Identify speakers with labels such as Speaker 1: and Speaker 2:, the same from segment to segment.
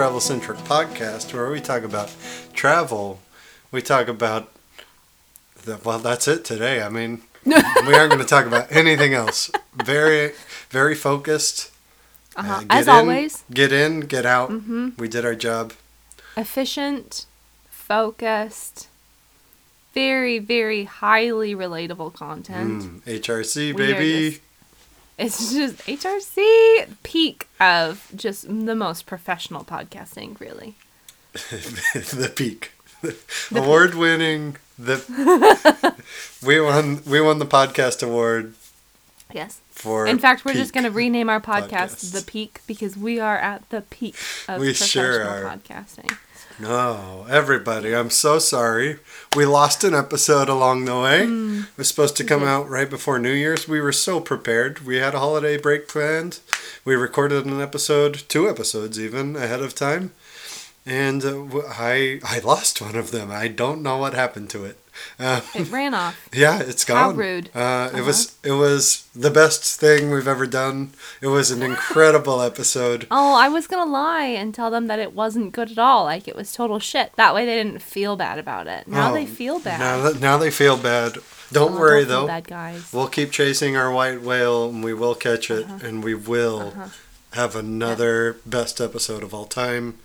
Speaker 1: travel centric podcast where we talk about travel. We talk about, the, well, that's it today. I mean, we aren't going to talk about anything else. Very, very focused.
Speaker 2: Uh-huh.
Speaker 1: Uh,
Speaker 2: As
Speaker 1: in,
Speaker 2: always,
Speaker 1: Get in, get out.
Speaker 2: Mhm.
Speaker 1: We did our job.
Speaker 2: efficient, focused, very, very highly relatable content.
Speaker 1: Mm, HRC,
Speaker 2: We
Speaker 1: baby.
Speaker 2: It's just HRC peak of just the most professional podcasting, really.
Speaker 1: the peak. award winning. The we won. We won the podcast award
Speaker 2: Yes.
Speaker 1: for.
Speaker 2: In fact, we're just going to rename our podcast
Speaker 1: podcasts.
Speaker 2: The Peak because we are at the peak of
Speaker 1: We
Speaker 2: professional
Speaker 1: sure are.
Speaker 2: podcasting.
Speaker 1: No, everybody, I'm so sorry. We lost an episode along the way.
Speaker 2: Mm.
Speaker 1: It was supposed to come
Speaker 2: did.
Speaker 1: out right before New Year's. We were so prepared. We had a holiday break planned. We recorded an episode, two episodes even, ahead of time. And uh, I lost one of them. I don't know what happened to it. Uh,
Speaker 2: It ran off.
Speaker 1: yeah, it's gone.
Speaker 2: How rude.
Speaker 1: Uh, It was it was the best thing we've ever done. It was an incredible episode.
Speaker 2: Oh, I was gonna lie and tell them that it wasn't good at all. Like it was total shit. That way they didn't feel bad about it. Now
Speaker 1: Oh,
Speaker 2: they feel bad.
Speaker 1: Now, that- now they feel bad. Don't
Speaker 2: Oh,
Speaker 1: worry
Speaker 2: don't
Speaker 1: though.
Speaker 2: bad guys.
Speaker 1: We'll keep chasing our white whale and we will catch it
Speaker 2: Uh-huh.
Speaker 1: and we will
Speaker 2: Uh-huh.
Speaker 1: have another best episode of all time.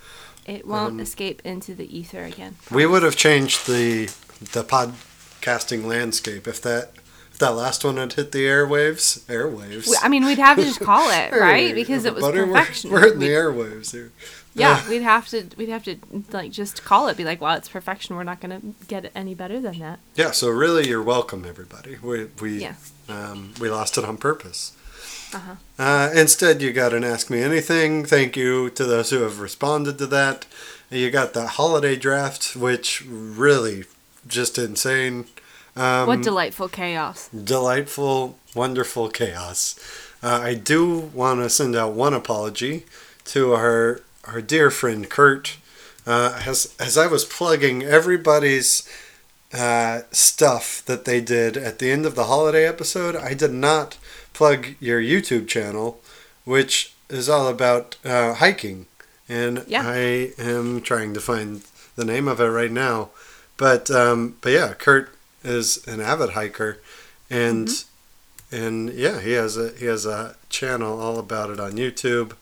Speaker 2: It won't
Speaker 1: um,
Speaker 2: escape into the ether again.
Speaker 1: We would have changed the the podcasting landscape if that if that last one had hit the airwaves. Airwaves.
Speaker 2: I mean, we'd have to just call it, right? Because it was
Speaker 1: we're-
Speaker 2: perfection.
Speaker 1: We're, in the airwaves here.
Speaker 2: yeah, we'd have to, we'd have to like just call it. Be like, well, it's perfection. We're not gonna get it any better than that.
Speaker 1: Yeah. So really, you're welcome, everybody. We we
Speaker 2: Yeah.
Speaker 1: um, we lost it on purpose.
Speaker 2: Uh-huh.
Speaker 1: Uh, instead, you got an Ask Me Anything. Thank you to those who have responded to that. You got the holiday draft, which really just insane. Um,
Speaker 2: what delightful chaos!
Speaker 1: delightful, wonderful chaos. Uh, I do want to send out one apology to our our dear friend Kurt. Uh, as as I was plugging everybody's uh, stuff that they did at the end of the holiday episode, I did not plug your YouTube channel, which is all about uh, hiking, and
Speaker 2: Yeah.
Speaker 1: I am trying to find the name of it right now. But um, but yeah, Kurt is an avid hiker, and and yeah, he has a he has a channel all about it on YouTube.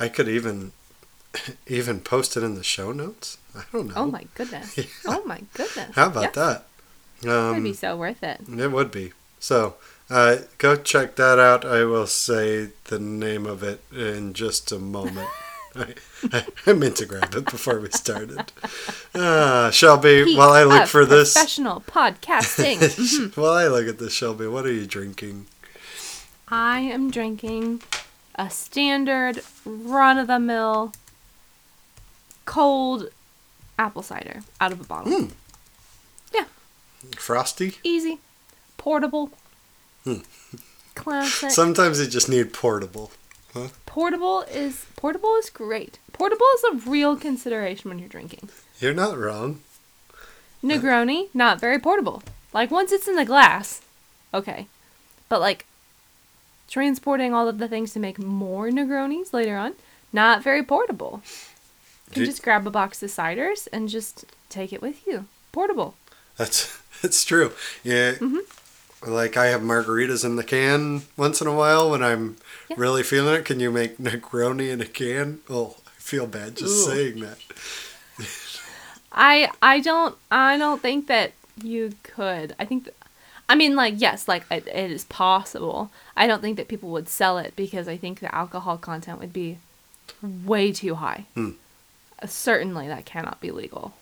Speaker 1: I could even even post it in the show notes. I don't know.
Speaker 2: Oh my goodness!
Speaker 1: Yeah.
Speaker 2: Oh my goodness!
Speaker 1: How about that?
Speaker 2: It would be
Speaker 1: Um,
Speaker 2: so worth it.
Speaker 1: it would be. So uh, go check that out. I will say the name of it in just a moment. I, I, meant to grab it before we started. Uh, Shelby, while I look for this,
Speaker 2: professional podcasting. Mhm.
Speaker 1: while I look at this, Shelby, what are you drinking?
Speaker 2: I am drinking a standard run of the mill cold apple cider out of a bottle.
Speaker 1: Mm.
Speaker 2: Yeah.
Speaker 1: Frosty?
Speaker 2: Easy, portable,
Speaker 1: Hmm.
Speaker 2: classic.
Speaker 1: Sometimes you just need portable.
Speaker 2: Portable is portable is great. Portable is a real consideration when you're drinking.
Speaker 1: You're not wrong.
Speaker 2: Negroni, not very portable. Like once it's in the glass, okay. But like transporting all of the things to make more Negronis later on, not very portable. You can just grab a box of ciders and just take it with you. Portable.
Speaker 1: That's that's true. Yeah.
Speaker 2: Mhm.
Speaker 1: Like I have margaritas in the can once in a while when I'm
Speaker 2: Yeah.
Speaker 1: really feeling it. Can you make Negroni in a can? Oh, I feel bad just
Speaker 2: Ooh.
Speaker 1: saying that.
Speaker 2: I I don't I don't think that you could. I think that, I mean like yes, like it, it is possible. I don't think that people would sell it because I think the alcohol content would be way too high.
Speaker 1: Hmm.
Speaker 2: Uh, Certainly that cannot be legal.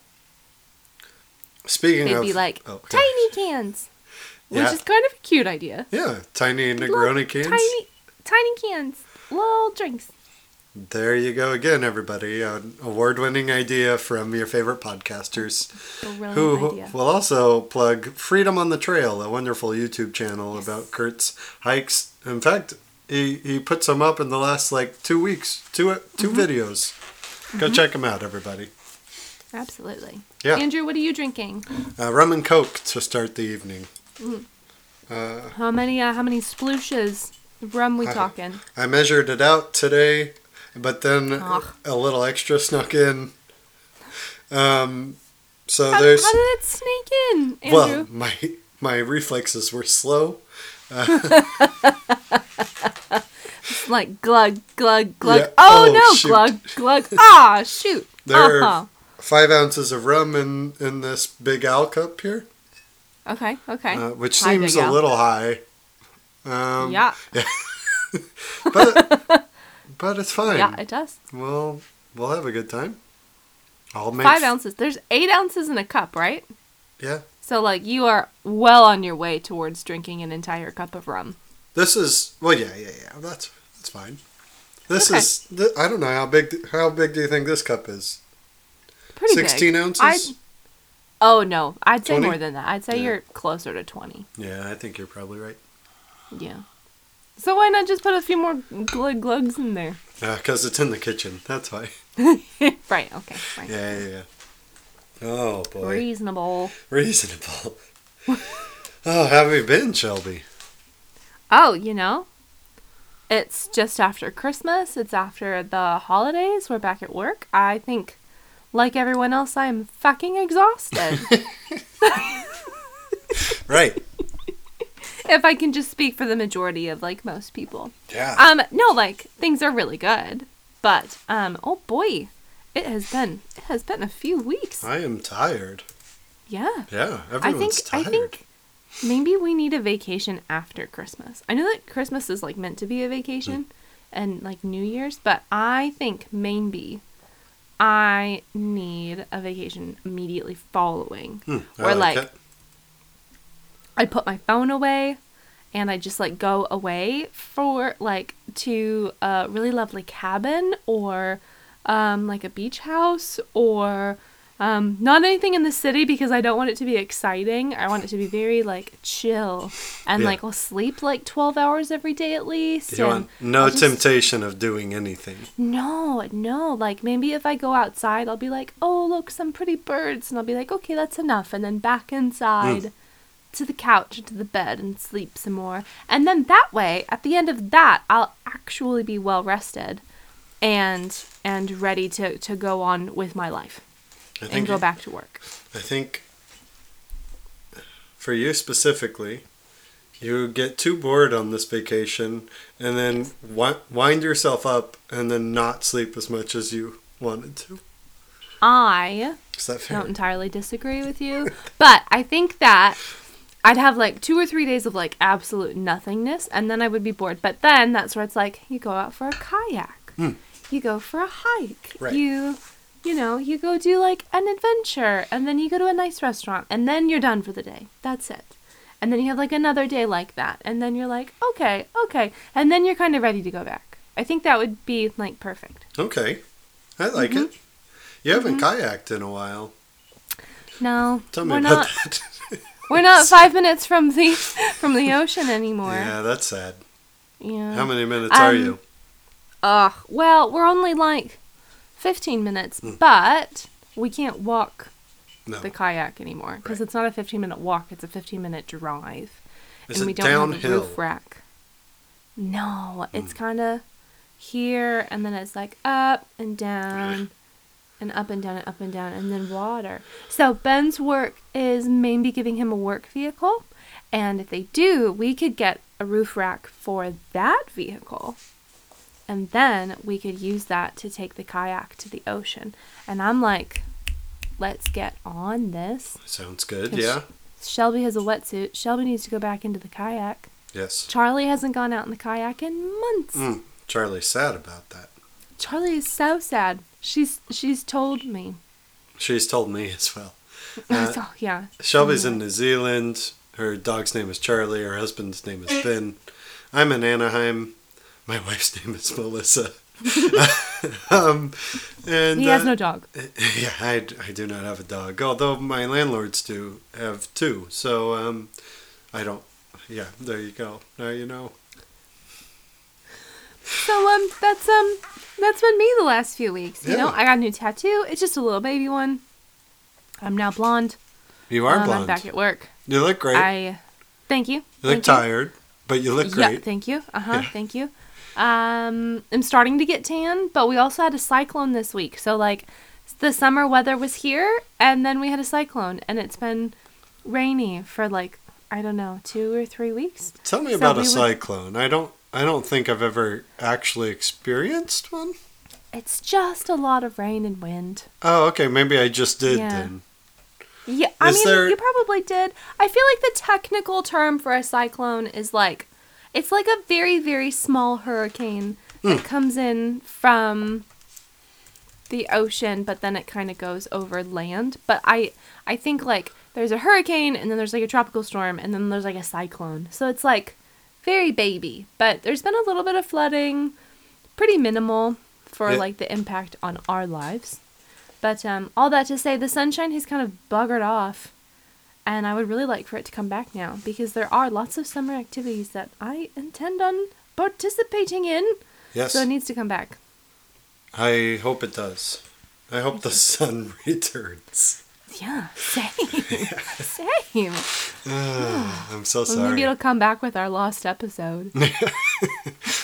Speaker 1: Speaking
Speaker 2: It'd
Speaker 1: of,
Speaker 2: be like
Speaker 1: oh, okay.
Speaker 2: tiny cans, which
Speaker 1: Yeah.
Speaker 2: is kind of a cute idea.
Speaker 1: yeah, tiny
Speaker 2: Little
Speaker 1: Negroni cans.
Speaker 2: Tiny, tiny cans, little drinks.
Speaker 1: There you go again, everybody. An award-winning idea from your favorite podcasters.
Speaker 2: Brilliant
Speaker 1: who
Speaker 2: idea.
Speaker 1: will also plug Freedom on the Trail, a wonderful YouTube channel about Kurt's hikes. In fact, he, he put some up in the last like two weeks, two 2
Speaker 2: Mm-hmm.
Speaker 1: videos. Go check them out, everybody.
Speaker 2: Absolutely.
Speaker 1: Yeah.
Speaker 2: Andrew, what are you drinking?
Speaker 1: Uh, rum and coke to start the evening.
Speaker 2: Mm.
Speaker 1: Uh,
Speaker 2: How many? Uh, how many splooshes of rum we
Speaker 1: I-
Speaker 2: talking?
Speaker 1: I measured it out today. but then
Speaker 2: Ugh.
Speaker 1: a little extra snuck in. Um, so
Speaker 2: How,
Speaker 1: there's
Speaker 2: how did it sneak in, Andrew?
Speaker 1: well, my my reflexes were slow.
Speaker 2: It's like glug, glug, glug.
Speaker 1: Yeah.
Speaker 2: Oh,
Speaker 1: Oh,
Speaker 2: no,
Speaker 1: shoot.
Speaker 2: glug, glug. Ah, shoot.
Speaker 1: There
Speaker 2: uh-huh.
Speaker 1: are five ounces of rum in in this big owl cup here,
Speaker 2: Okay, okay.
Speaker 1: uh, which
Speaker 2: Hi,
Speaker 1: seems a little high. Um,
Speaker 2: yeah,
Speaker 1: but but it's fine.
Speaker 2: yeah, it does.
Speaker 1: We'll we'll have a good time. I'll make
Speaker 2: Five ounces. There's eight ounces in a cup, right?
Speaker 1: Yeah,
Speaker 2: So, like, you are well on your way towards drinking an entire cup of rum.
Speaker 1: this is well. Yeah, yeah, yeah. That's that's fine. This
Speaker 2: Okay.
Speaker 1: is th- I don't know how big how big do you think this cup is?
Speaker 2: Pretty big.
Speaker 1: Sixteen ounces.
Speaker 2: I'd- Oh, no. I'd say
Speaker 1: 20?
Speaker 2: more than that. I'd say
Speaker 1: Yeah.
Speaker 2: you're closer to 20.
Speaker 1: Yeah, I think you're probably right.
Speaker 2: Yeah. So, why not just put a few more glug glugs in there?
Speaker 1: Uh, because it's in the kitchen. That's why.
Speaker 2: right, okay. Right.
Speaker 1: Yeah, yeah, yeah. Oh boy,
Speaker 2: Reasonable.
Speaker 1: reasonable. oh, how have you been, Shelby?
Speaker 2: Oh, you know, it's just after Christmas. It's after the holidays. We're back at work. I think, like everyone else, I am fucking exhausted.
Speaker 1: Right.
Speaker 2: if I can just speak for the majority of like most people.
Speaker 1: Yeah.
Speaker 2: Um, no, like things are really good, but um, oh boy, it has been it has been a few weeks.
Speaker 1: I am tired.
Speaker 2: Yeah,
Speaker 1: Yeah, everyone's I
Speaker 2: think
Speaker 1: tired.
Speaker 2: I think maybe we need a vacation after Christmas. I know that Christmas is like meant to be a vacation and like New Year's, but I think maybe I need a vacation immediately following.
Speaker 1: Hmm, I
Speaker 2: Or like. I put my phone away and I just like go away for like to a really lovely cabin or um, like a beach house or um, not anything in the city because I don't want it to be exciting. I want it to be very like chill and
Speaker 1: Yeah.
Speaker 2: like I'll sleep like 12 hours every day at least.
Speaker 1: you want no
Speaker 2: just-
Speaker 1: temptation of doing anything.
Speaker 2: no, no. Like maybe if I go outside, I'll be like, oh, look, some pretty birds. And I'll be like, okay, that's enough. And then back inside to the couch, to the bed, and sleep some more. And then that way, at the end of that, I'll actually be well rested and and ready to, to go on with my life
Speaker 1: I
Speaker 2: and go back to work.
Speaker 1: I think for you specifically, you get too bored on this vacation and then wind yourself up and then not sleep as much as you wanted to.
Speaker 2: I
Speaker 1: Is that fair?
Speaker 2: don't entirely disagree with you, but I think that I'd have like two or three days of like absolute nothingness, and then I would be bored. But then that's where it's like you go out for a kayak,
Speaker 1: Hmm.
Speaker 2: you go for a hike,
Speaker 1: Right.
Speaker 2: you, you know, you go do like an adventure, and then you go to a nice restaurant, and then you're done for the day. That's it. And then you have like another day like that, and then you're like, okay, okay, and then you're kind of ready to go back. I think that would be like perfect.
Speaker 1: Okay. I like
Speaker 2: Mm-hmm.
Speaker 1: it. You haven't kayaked in a while.
Speaker 2: No,
Speaker 1: Tell me
Speaker 2: we're
Speaker 1: about
Speaker 2: not.
Speaker 1: that.
Speaker 2: We're not five minutes from the from the ocean anymore.
Speaker 1: yeah, that's sad.
Speaker 2: Yeah.
Speaker 1: How many minutes are
Speaker 2: Um,
Speaker 1: you?
Speaker 2: Ugh. Well, we're only like fifteen minutes,
Speaker 1: Hmm.
Speaker 2: but we can't walk
Speaker 1: No.
Speaker 2: the kayak anymore because
Speaker 1: Right.
Speaker 2: it's not a fifteen minute walk; it's a fifteen minute drive,
Speaker 1: Is
Speaker 2: and we don't have a roof rack. No, it's
Speaker 1: Hmm.
Speaker 2: kind of here, and then it's like up and down. And up and down and up and down, and then water. So Ben's work is maybe giving him a work vehicle, and if they do, we could get a roof rack for that vehicle. And then we could use that to take the kayak to the ocean. And I'm like, let's get on this.
Speaker 1: Sounds good, Yeah.
Speaker 2: Shelby has a wetsuit. Shelby needs to go back into the kayak.
Speaker 1: Yes.
Speaker 2: Charlie hasn't gone out in the kayak in months.
Speaker 1: Mm, Charlie's sad about that.
Speaker 2: Charlie is so sad. She's she's told me.
Speaker 1: She's told me as well. Uh,
Speaker 2: so, yeah.
Speaker 1: Shelby's in New Zealand. Her dog's name is Charlie. Her husband's name is Finn. I'm in Anaheim. My wife's name is Melissa. um, and
Speaker 2: He has
Speaker 1: uh,
Speaker 2: no dog.
Speaker 1: Yeah, I, I do not have a dog. Although my landlords do have two. So um, I don't. Yeah, there you go. Now you know.
Speaker 2: So um that's um that's been me the last few weeks. You know, I got a new tattoo. It's just a little baby one. I'm now blonde.
Speaker 1: You are
Speaker 2: um, I'm
Speaker 1: blonde.
Speaker 2: back at work.
Speaker 1: You look great.
Speaker 2: I thank you.
Speaker 1: you look
Speaker 2: you.
Speaker 1: tired, but you look great.
Speaker 2: Yeah,
Speaker 1: great.
Speaker 2: thank you. Uh huh.
Speaker 1: Yeah.
Speaker 2: Thank you. Um, I'm starting to get tan, but we also had a cyclone this week. So like the summer weather was here and then we had a cyclone and it's been rainy for like I don't know, 2 or 3 weeks.
Speaker 1: Tell me
Speaker 2: So
Speaker 1: about
Speaker 2: we
Speaker 1: a cyclone. I don't. I don't think I've ever actually experienced one.
Speaker 2: It's just a lot of rain and wind.
Speaker 1: Oh, okay. Maybe I just did
Speaker 2: Yeah.
Speaker 1: then.
Speaker 2: Yeah, I
Speaker 1: Is
Speaker 2: mean,
Speaker 1: there-
Speaker 2: you probably did. I feel like the technical term for a cyclone is like, it's like a very, very small hurricane that comes in from the ocean, but then it kind of goes over land. But I, I think like there's a hurricane, and then there's like a tropical storm, and then there's like a cyclone. So it's like very baby. But there's been a little bit of flooding, pretty minimal for
Speaker 1: Yeah.
Speaker 2: like the impact on our lives. But um, all that to say, the sunshine has kind of buggered off, and I would really like for it to come back now because there are lots of summer activities that I intend on participating in.
Speaker 1: Yes.
Speaker 2: So it needs to come back.
Speaker 1: I hope it does. I hope the sun returns.
Speaker 2: Yeah, same, same.
Speaker 1: Ah, I'm so
Speaker 2: Well,
Speaker 1: sorry.
Speaker 2: maybe it'll come back with our lost episode.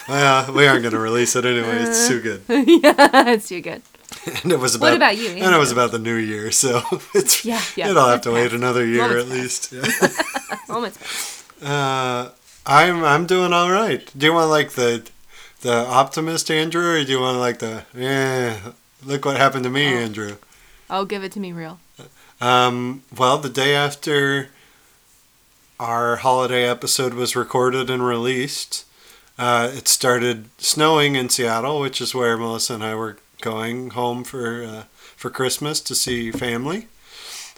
Speaker 1: Uh, we aren't going to release it anyway. It's too good.
Speaker 2: yeah, it's too good.
Speaker 1: And it was about.
Speaker 2: What about you,
Speaker 1: And it was about the new year, so it's.
Speaker 2: Yeah, yeah,
Speaker 1: It'll have to wait another year at
Speaker 2: Moment's
Speaker 1: least. Yeah.
Speaker 2: Almost.
Speaker 1: Uh, I'm I'm doing all right. Do you want like the the optimist Andrew, or do you want like the yeah? Look what happened to me,
Speaker 2: Oh.
Speaker 1: Andrew.
Speaker 2: Oh, give it to me real.
Speaker 1: Um, well, the day after our holiday episode was recorded and released, uh, it started snowing in Seattle, which is where Melissa and I were going home for uh, for Christmas to see family,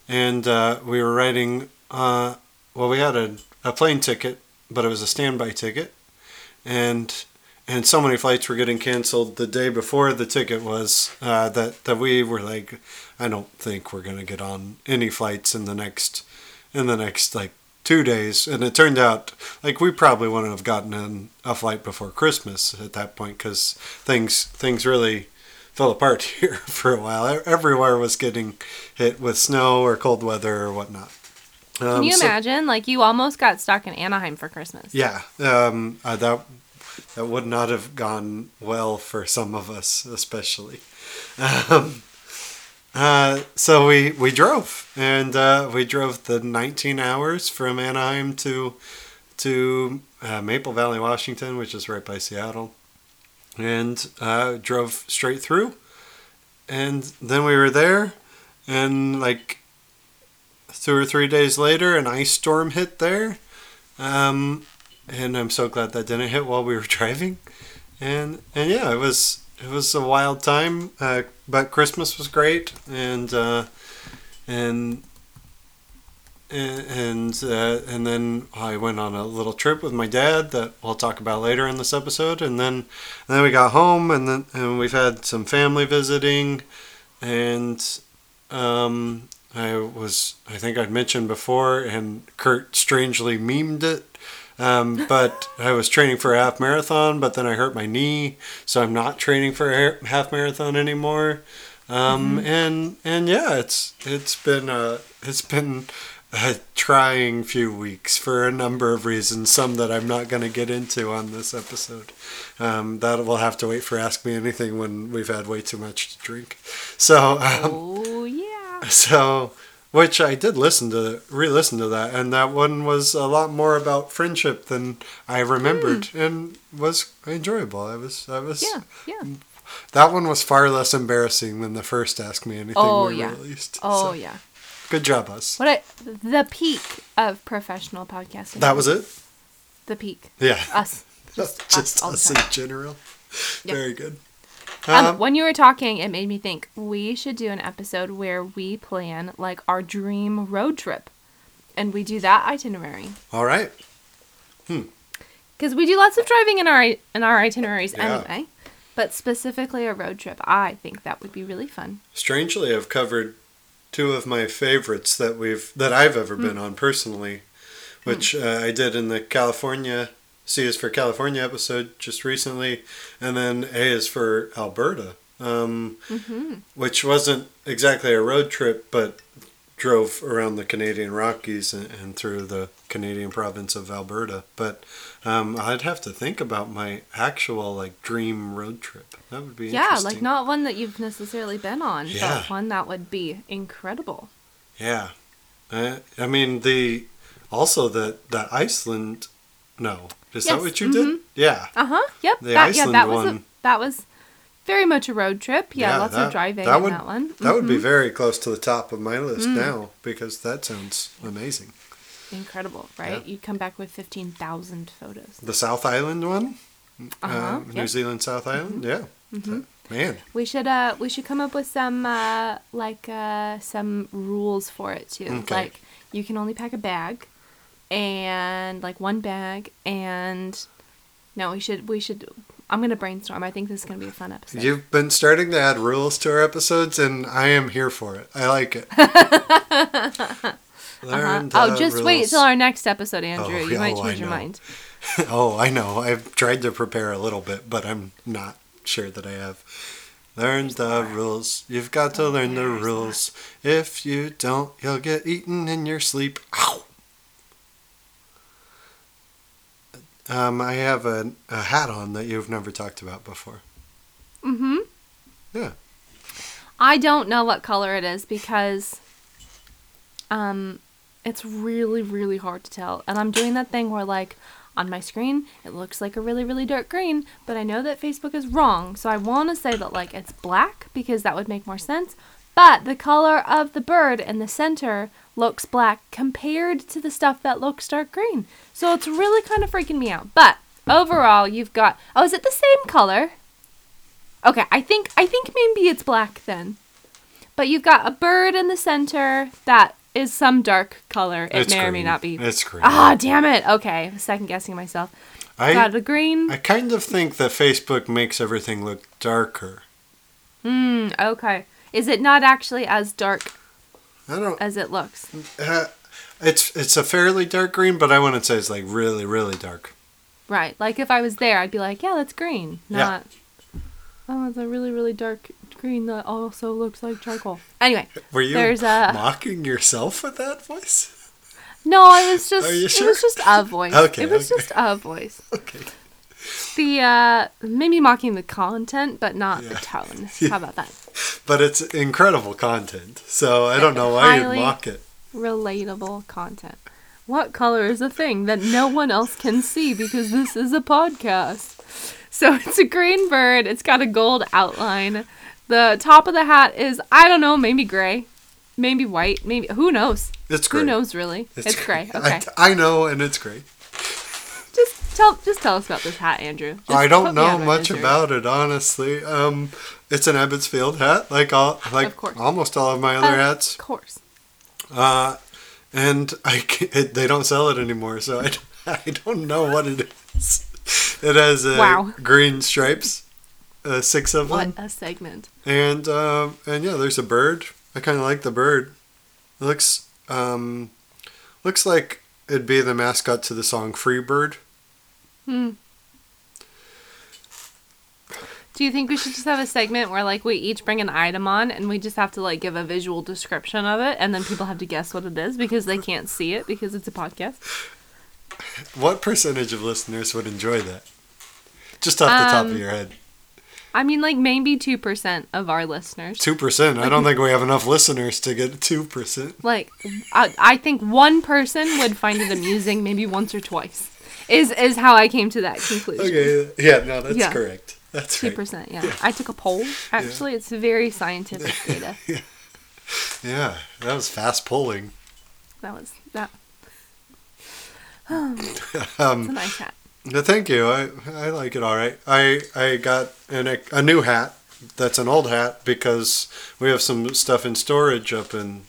Speaker 1: and uh, we were riding. Uh, well, we had a, a plane ticket, but it was a standby ticket, and and so many flights were getting canceled the day before the ticket was uh, that that we were like, I don't think we're gonna get on any flights in the next in the next like two days. And it turned out like we probably wouldn't have gotten in a flight before Christmas at that point because things things really fell apart here for a while. Everywhere was getting hit with snow or cold weather or whatnot.
Speaker 2: Can
Speaker 1: Um,
Speaker 2: you
Speaker 1: so-
Speaker 2: imagine? Like you almost got stuck in Anaheim for Christmas.
Speaker 1: yeah, um, uh, that that would not have gone well for some of us, especially. Um, uh, so we we drove, and uh, we drove the 19 hours from Anaheim to to uh, Maple Valley, Washington, which is right by Seattle, and uh, drove straight through. And then we were there, and like two or three days later, an ice storm hit there. Um, and I'm so glad that didn't hit while we were driving. And and yeah, it was it was a wild time, uh, but Christmas was great, and uh, and and and, uh, and then I went on a little trip with my dad that we'll talk about later in this episode, and then and then we got home, and then and we've had some family visiting, and um, I was I think I'd mentioned before, and Kurt strangely memed it. Um, but I was training for a half marathon, but then I hurt my knee, so I'm not training for a half marathon anymore. Um, and and yeah, it's it's been a it's been a trying few weeks for a number of reasons. Some that I'm not going to get into on this episode. Um, that will have to wait for Ask Me Anything when we've had way too much to drink. So um,
Speaker 2: Oh yeah.
Speaker 1: so, which I did listen to, re-listen to that, and that one was a lot more about friendship than I remembered, and was enjoyable. I was, I was.
Speaker 2: Yeah. Yeah.
Speaker 1: That one was far less embarrassing than the first Ask Me Anything
Speaker 2: Oh,
Speaker 1: we
Speaker 2: yeah.
Speaker 1: released.
Speaker 2: Oh
Speaker 1: So,
Speaker 2: yeah.
Speaker 1: Good job, us.
Speaker 2: What I, the peak of professional podcasting.
Speaker 1: That was it.
Speaker 2: the peak.
Speaker 1: Yeah,
Speaker 2: Us.
Speaker 1: just,
Speaker 2: Just, us,
Speaker 1: us in general.
Speaker 2: Yeah.
Speaker 1: Very good.
Speaker 2: Um,
Speaker 1: Um,
Speaker 2: when you were talking, it made me think we should do an episode where we plan like our dream road trip, and we do that itinerary
Speaker 1: all right. Hmm.
Speaker 2: Because we do lots of driving in our in our itineraries
Speaker 1: Yeah.
Speaker 2: anyway. But specifically a road trip, I think that would be really fun.
Speaker 1: Strangely, I've covered two of my favorites that we've that I've ever
Speaker 2: Hmm.
Speaker 1: been on personally, which uh, I did in the California C is for California episode just recently, and then A is for Alberta, um,
Speaker 2: Mm-hmm.
Speaker 1: which wasn't exactly a road trip, but drove around the Canadian Rockies and, and through the Canadian province of Alberta. But um, I'd have to think about my actual like dream road trip. That would be
Speaker 2: Yeah, like not one that you've necessarily been on,
Speaker 1: Yeah.
Speaker 2: but one that would be incredible.
Speaker 1: Yeah, uh, I mean the also the the Iceland. No, is that what you did? Yeah,
Speaker 2: Uh huh. Yep.
Speaker 1: The
Speaker 2: that, yeah,
Speaker 1: Iceland
Speaker 2: that was a,
Speaker 1: one.
Speaker 2: that was very much a road trip. Yeah, lots
Speaker 1: that-
Speaker 2: of driving
Speaker 1: that
Speaker 2: in
Speaker 1: would,
Speaker 2: that one.
Speaker 1: That would be
Speaker 2: Mhm.
Speaker 1: very close to the top of my list
Speaker 2: Mm.
Speaker 1: now because that sounds amazing.
Speaker 2: incredible, right? You'd come back with fifteen thousand photos.
Speaker 1: The South Island one,
Speaker 2: Uh-huh,
Speaker 1: uh, New. Zealand South Island. Yeah,
Speaker 2: Mhm.
Speaker 1: man.
Speaker 2: We should uh we should come up with some uh like uh some rules for it too.
Speaker 1: Okay.
Speaker 2: Like you can only pack a bag and like one bag and no, we should we should I'm going to brainstorm. I think this is going to be a fun episode.
Speaker 1: You've been starting to add rules to our episodes, and I am here for it. I like it.
Speaker 2: Uh-huh. Oh, just wait
Speaker 1: rules.
Speaker 2: till our next episode, Andrew.
Speaker 1: Oh,
Speaker 2: you might
Speaker 1: oh,
Speaker 2: change your mind.
Speaker 1: oh, I know. I've tried to prepare a little bit, but I'm not sure that I have. Learn the rules. You've got to learn the rules. If you don't, you'll get eaten in your sleep. Ow! Um, I have a, a hat on that you've never talked about before.
Speaker 2: Mm-hmm.
Speaker 1: Yeah.
Speaker 2: I don't know what color it is because um it's really really hard to tell. And I'm doing that thing where like on my screen it looks like a really really dark green, but I know that Facebook is wrong. So I want to say that like it's black because that would make more sense. But the color of the bird in the center looks black compared to the stuff that looks dark green. So it's really kind of freaking me out. But overall, you've got Oh, is it the same color? Okay, I think I think maybe it's black then. But you've got a bird in the center that is some dark color. It
Speaker 1: It's
Speaker 2: may or may not be.
Speaker 1: It's green.
Speaker 2: Ah, damn it. Okay, second guessing myself.
Speaker 1: I,
Speaker 2: got a green.
Speaker 1: I kind of think that Facebook makes everything look darker.
Speaker 2: Hmm. Okay. Is it not actually as dark
Speaker 1: I don't.
Speaker 2: as it looks?
Speaker 1: Uh, it's it's a fairly dark green, but I wouldn't say it's like really really dark.
Speaker 2: Right. Like if I was there, I'd be like, yeah, that's green.
Speaker 1: Yeah.
Speaker 2: Not. Oh, it's a really really dark green that also looks like charcoal. Anyway,
Speaker 1: Were you
Speaker 2: There's a-
Speaker 1: mocking yourself with that voice?
Speaker 2: no, I was just.
Speaker 1: Are you
Speaker 2: It was just a voice.
Speaker 1: Okay,
Speaker 2: It was
Speaker 1: okay.
Speaker 2: just a voice.
Speaker 1: Okay.
Speaker 2: The uh maybe mocking the content but not the
Speaker 1: Yeah.
Speaker 2: tone. How about that?
Speaker 1: But it's incredible content, so I don't know why you'd mock it.
Speaker 2: Relatable content. What color is a thing that no one else can see because this is a podcast? So it's a green bird. It's got a gold outline. The top of the hat is I don't know, maybe gray, maybe white, maybe who knows?
Speaker 1: It's great.
Speaker 2: Who knows really? It's, gray. Okay.
Speaker 1: I, I know, and it's great.
Speaker 2: Tell just tell us about this hat, Andrew. Just
Speaker 1: I don't know much about it, honestly. Um, it's an Ebbets Field hat, like all, like almost all of my other
Speaker 2: Of
Speaker 1: hats.
Speaker 2: Of course.
Speaker 1: Uh, and I it, they don't sell it anymore, so I, don't- I don't know what it is. It has uh,
Speaker 2: Wow.
Speaker 1: green stripes, uh, six of
Speaker 2: What
Speaker 1: them,
Speaker 2: a segment.
Speaker 1: and um, and yeah, there's a bird. I kind of like the bird. It looks um, looks like it'd be the mascot to the song "Free Bird."
Speaker 2: Hmm. Do you think we should just have a segment where like we each bring an item on and we just have to like give a visual description of it and then people have to guess what it is because they can't see it because it's a podcast?
Speaker 1: What percentage of listeners would enjoy that? Just off the top of
Speaker 2: Um,
Speaker 1: your head,
Speaker 2: I mean like maybe 2% of our listeners.
Speaker 1: two percent. I don't think we have enough listeners to get two percent.
Speaker 2: Like I, I think one person would find it amusing maybe once or twice. Is is how I came to that conclusion.
Speaker 1: Okay, yeah, no, that's
Speaker 2: Yeah.
Speaker 1: correct. That's
Speaker 2: Two
Speaker 1: right.
Speaker 2: percent, yeah. I took a poll. Actually, it's very scientific data.
Speaker 1: Yeah, that was fast polling.
Speaker 2: That was that. it's
Speaker 1: Um,
Speaker 2: a nice hat.
Speaker 1: no, thank you. I I like it all right. I I got an, a new hat. That's an old hat because we have some stuff in storage up in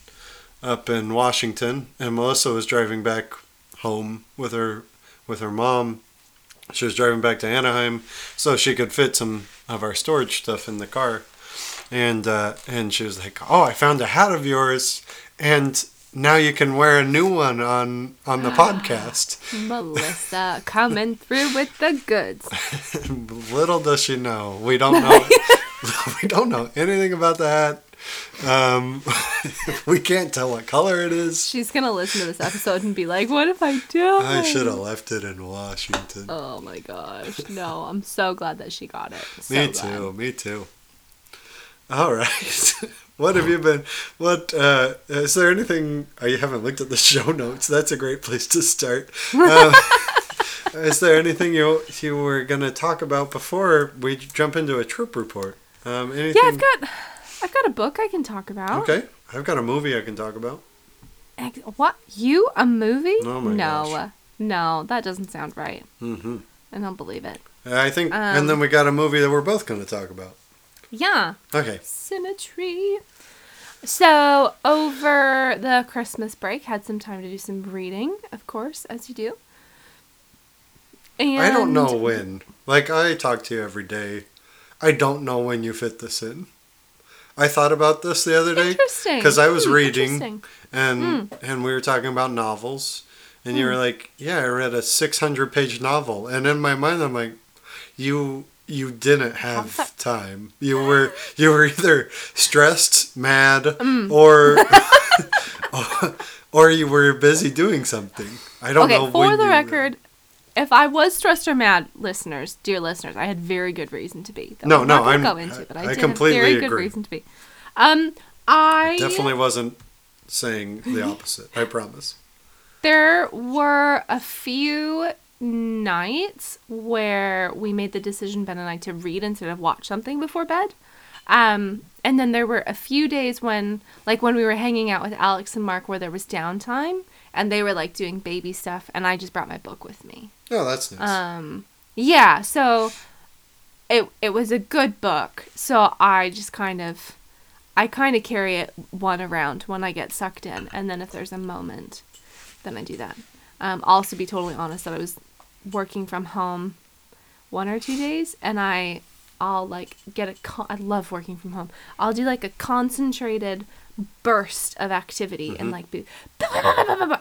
Speaker 1: up in Washington, and Melissa was driving back home with her with her mom. She was driving back to Anaheim so she could fit some of our storage stuff in the car, and uh, and she was like, "Oh, I found a hat of yours, and now you can wear a new one on on the podcast."
Speaker 2: Melissa coming through with the goods.
Speaker 1: Little does she know, we don't know we don't know anything about the hat. Um, we can't tell what color it is.
Speaker 2: She's gonna listen to this episode and be like, "What if I do?"
Speaker 1: I should have left it in Washington.
Speaker 2: Oh my gosh! No, I'm so glad that she got it. So
Speaker 1: me
Speaker 2: glad.
Speaker 1: too. Me too. All right. what have you been? What uh, is there anything? Oh, you haven't looked at the show notes. That's a great place to start. Uh, is there anything you you were gonna talk about before we jump into a troop report? Um, anything?
Speaker 2: Yeah, I've got, I've got a book I can talk about.
Speaker 1: Okay, I've got a movie I can talk about.
Speaker 2: Ex- What? You a movie?
Speaker 1: Oh
Speaker 2: no,
Speaker 1: gosh.
Speaker 2: no, that doesn't sound right.
Speaker 1: hmm
Speaker 2: I don't believe it.
Speaker 1: I think,
Speaker 2: Um,
Speaker 1: and then we got a movie that we're both going to talk about.
Speaker 2: Yeah,
Speaker 1: Okay.
Speaker 2: symmetry. So over the Christmas break, had some time to do some reading, of course, as you do. And
Speaker 1: I don't know when. Like I talk to you every day. I don't know when you fit this in. I thought about this the other day because I was
Speaker 2: Hmm,
Speaker 1: reading and and we were talking about novels and you were like, "Yeah, I read a 600-page novel." And in my mind I'm like, "You you didn't have time. You were you were either stressed, mad,
Speaker 2: Mm.
Speaker 1: or or you were busy doing something. I don't
Speaker 2: Okay,
Speaker 1: know
Speaker 2: for
Speaker 1: when
Speaker 2: the record, if I was stressed or mad, listeners, dear listeners, I had very good reason to be.
Speaker 1: No,
Speaker 2: I'm
Speaker 1: no,
Speaker 2: not
Speaker 1: I'm-
Speaker 2: go into, but I,
Speaker 1: I
Speaker 2: did
Speaker 1: completely
Speaker 2: have very good reason to be. Um, I
Speaker 1: Definitely wasn't saying the opposite. I promise.
Speaker 2: There were a few nights where we made the decision, Ben and I, to read instead of watch something before bed. Um, and then there were a few days when, like when we were hanging out with Alex and Mark, where there was downtime and they were like doing baby stuff, and I just brought my book with me.
Speaker 1: Oh, that's nice.
Speaker 2: Um, yeah, so it it was a good book. So I just kind of I kind of carry it one around when I get sucked in, and then if there's a moment, then I do that. Um, I'll also be totally honest that I was working from home one or two days, and I I'll like get a con- I love working from home. I'll do like a concentrated burst of activity and like be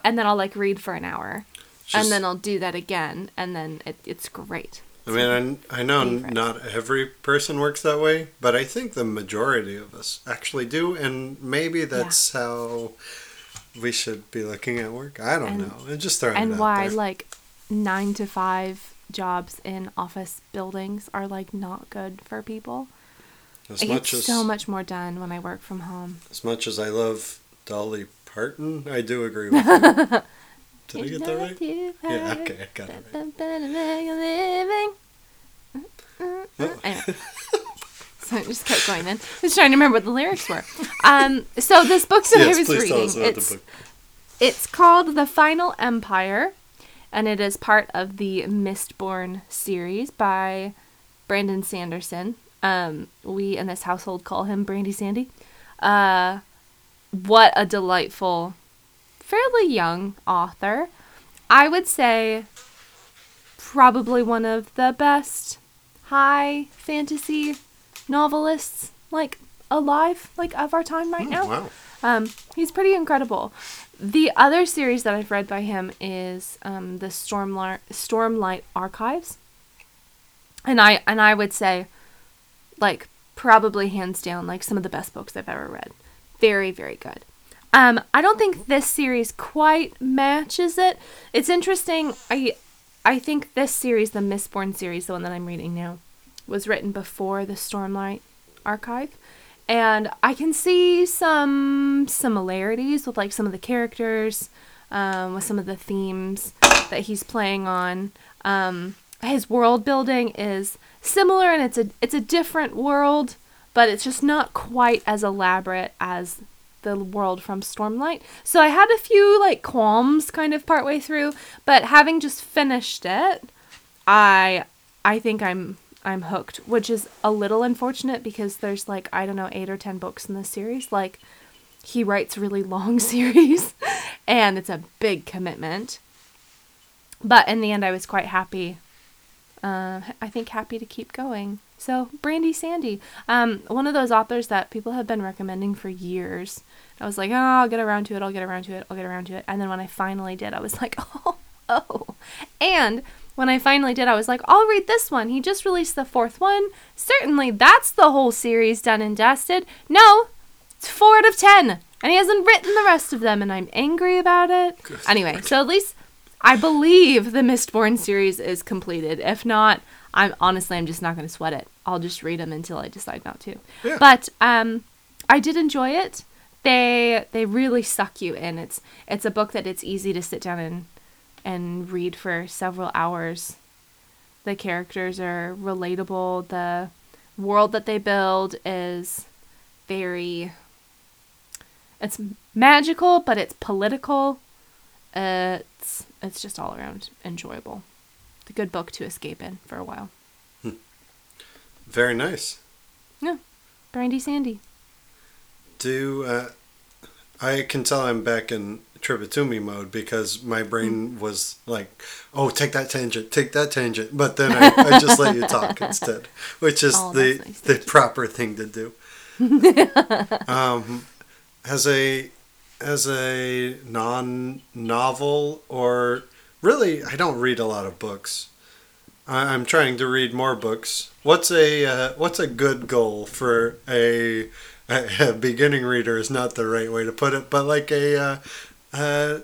Speaker 2: and then I'll like read for an hour.
Speaker 1: Just-
Speaker 2: and then I'll do that again, and then it, it's great.
Speaker 1: I mean, I, I know
Speaker 2: favorite.
Speaker 1: not every person works that way, but I think the majority of us actually do, and maybe that's how we should be looking at work. I don't
Speaker 2: And-
Speaker 1: know. I'm just throwing it
Speaker 2: and
Speaker 1: out
Speaker 2: why
Speaker 1: there.
Speaker 2: like nine to five jobs in office buildings are like not good for people.
Speaker 1: as
Speaker 2: I get
Speaker 1: much as
Speaker 2: so much more done when I work from home.
Speaker 1: as much as I love Dolly Parton, I do agree with you. Did I get that right? Yeah, okay, I got it right.
Speaker 2: Anyway. So I just kept going then. I was trying to remember what the lyrics were. Um, so this book that I was reading, it's. It's called The Final Empire, and it is part of the Mistborn series by Brandon Sanderson. Um, we in this household call him Brandy Sandy. Uh, what a delightful, fairly young author. I would say probably one of the best high fantasy novelists like alive like of our time right now.
Speaker 1: Wow.
Speaker 2: Um, he's pretty incredible. The other series that I've read by him is um, the Stormlight Stormlight Archives, and I and I would say, like probably hands down, like some of the best books I've ever read. Very very good. Um, I don't think this series quite matches it. It's interesting. I I think this series, the Mistborn series, the one that I'm reading now, was written before the Stormlight Archive and I can see some similarities with like some of the characters, um, with some of the themes that he's playing on. Um, his world building is similar, and it's a it's a different world, but it's just not quite as elaborate as the world from Stormlight. So I had a few like qualms kind of partway through, but having just finished it, I I think I'm I'm hooked, which is a little unfortunate because there's like I don't know 8 or 10 books in this series. Like he writes really long series and it's a big commitment. But in the end I was quite happy. Uh, I think happy to keep going. So Brandy Sandy, um, one of those authors that people have been recommending for years. I was like, oh, I'll get around to it. I'll get around to it. I'll get around to it. And then when I finally did, I was like, oh, oh. And when I finally did, I was like, I'll read this one. He just released the fourth one. Certainly, that's the whole series done and dusted. No, It's four out of ten, and he hasn't written the rest of them, and I'm angry about it. Anyway, so at least I believe the Mistborn series is completed. If not, I'm honestly I'm just not going to sweat it. I'll just read them until I decide not to.
Speaker 1: Yeah.
Speaker 2: But um, I did enjoy it. They they really suck you in. It's it's a book that it's easy to sit down and and read for several hours. The characters are relatable. The world that they build is very it's magical, but it's political. It's it's just all around enjoyable. It's a good book to escape in for a while.
Speaker 1: Very nice.
Speaker 2: Yeah, Brandy Sandy.
Speaker 1: Do uh, I can tell I'm back in Trip it to Me mode because my brain was like, "Oh, take that tangent, take that tangent," but then I, I just let you talk instead, which is
Speaker 2: Oh,
Speaker 1: the
Speaker 2: nice,
Speaker 1: the proper thing to do. um, as a as a non novel or really, I don't read a lot of books. I- I'm trying to read more books. What's a uh, what's a good goal for a, a, beginning reader? Is not the right way to put it, but like a uh, uh,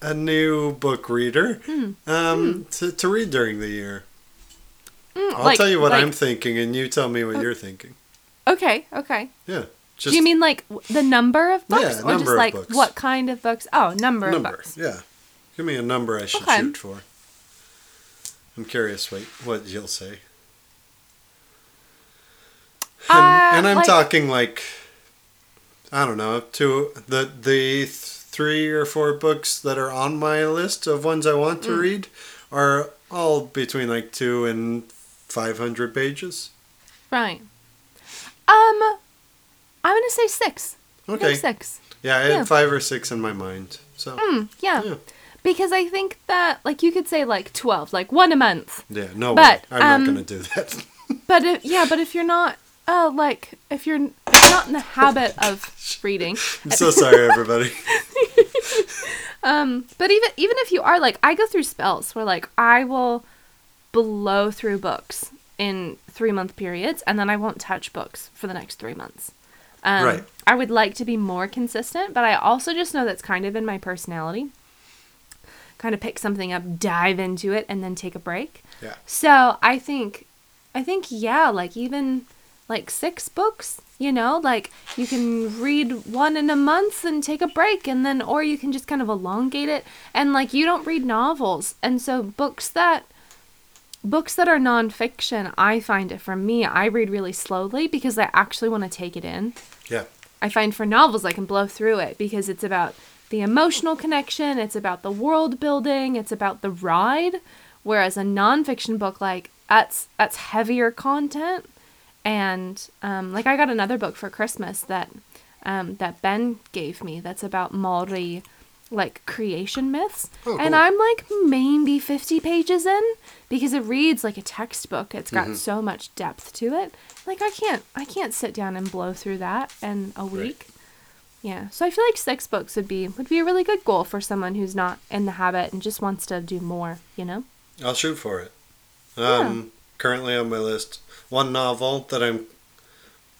Speaker 1: a new book reader
Speaker 2: Hmm.
Speaker 1: um, To, to read during the year.
Speaker 2: Mm,
Speaker 1: I'll
Speaker 2: like-
Speaker 1: tell you what
Speaker 2: like-
Speaker 1: I'm thinking, and you tell me what you're thinking.
Speaker 2: Okay, okay.
Speaker 1: Yeah, just
Speaker 2: Do you mean like the number of books,
Speaker 1: Yeah,
Speaker 2: or just
Speaker 1: of
Speaker 2: like
Speaker 1: books.
Speaker 2: what kind of books? Oh, number, of books.
Speaker 1: Yeah, give me a number I should
Speaker 2: Okay.
Speaker 1: shoot for. I'm curious. Wait, what you'll say? And,
Speaker 2: Uh,
Speaker 1: and I'm
Speaker 2: like-
Speaker 1: talking like I don't know, two the the th- three or four books that are on my list of ones I want to
Speaker 2: Mm.
Speaker 1: read are all between like two and five hundred pages.
Speaker 2: Right. Um, I'm gonna say six.
Speaker 1: Okay,
Speaker 2: six.
Speaker 1: yeah, I had five or six in my mind. So
Speaker 2: Mm, yeah.
Speaker 1: Yeah.
Speaker 2: Because I think that like you could say like twelve, like one a month.
Speaker 1: yeah, no
Speaker 2: But,
Speaker 1: way, I'm
Speaker 2: um,
Speaker 1: not gonna do that.
Speaker 2: But if, yeah, but if you're not, uh, like if you're, if you're not in the habit of reading,
Speaker 1: I'm so sorry, everybody.
Speaker 2: um, but even even if you are like, I go through spells where like I will blow through books in three month periods, and then I won't touch books for the next three months. Um,
Speaker 1: Right.
Speaker 2: I would like to be more consistent, but I also just know that's kind of in my personality. Kind of pick something up, dive into it, and then take a break.
Speaker 1: Yeah.
Speaker 2: So I think, I think yeah, like even like six books, you know, like you can read one in a month and take a break, and then or you can just kind of elongate it, and like you don't read novels, and so books that books that are nonfiction, I find it for me, I read really slowly because I actually want to take it in.
Speaker 1: Yeah.
Speaker 2: I find for novels I can blow through it because it's about the emotional connection, it's about the world building, it's about the ride. Whereas a nonfiction book, like that's that's heavier content, and um, like I got another book for Christmas that um, that Ben gave me that's about Maori like creation myths,
Speaker 1: Oh,
Speaker 2: and. I'm like maybe fifty pages in because it reads like a textbook. It's got so much depth to it. Like I can't I can't sit down and blow through that in a week. Yeah. So I feel like six books would be would be a really good goal for someone who's not in the habit and just wants to do more, you know?
Speaker 1: I'll shoot for it. Um, Currently on my list, one novel that I'm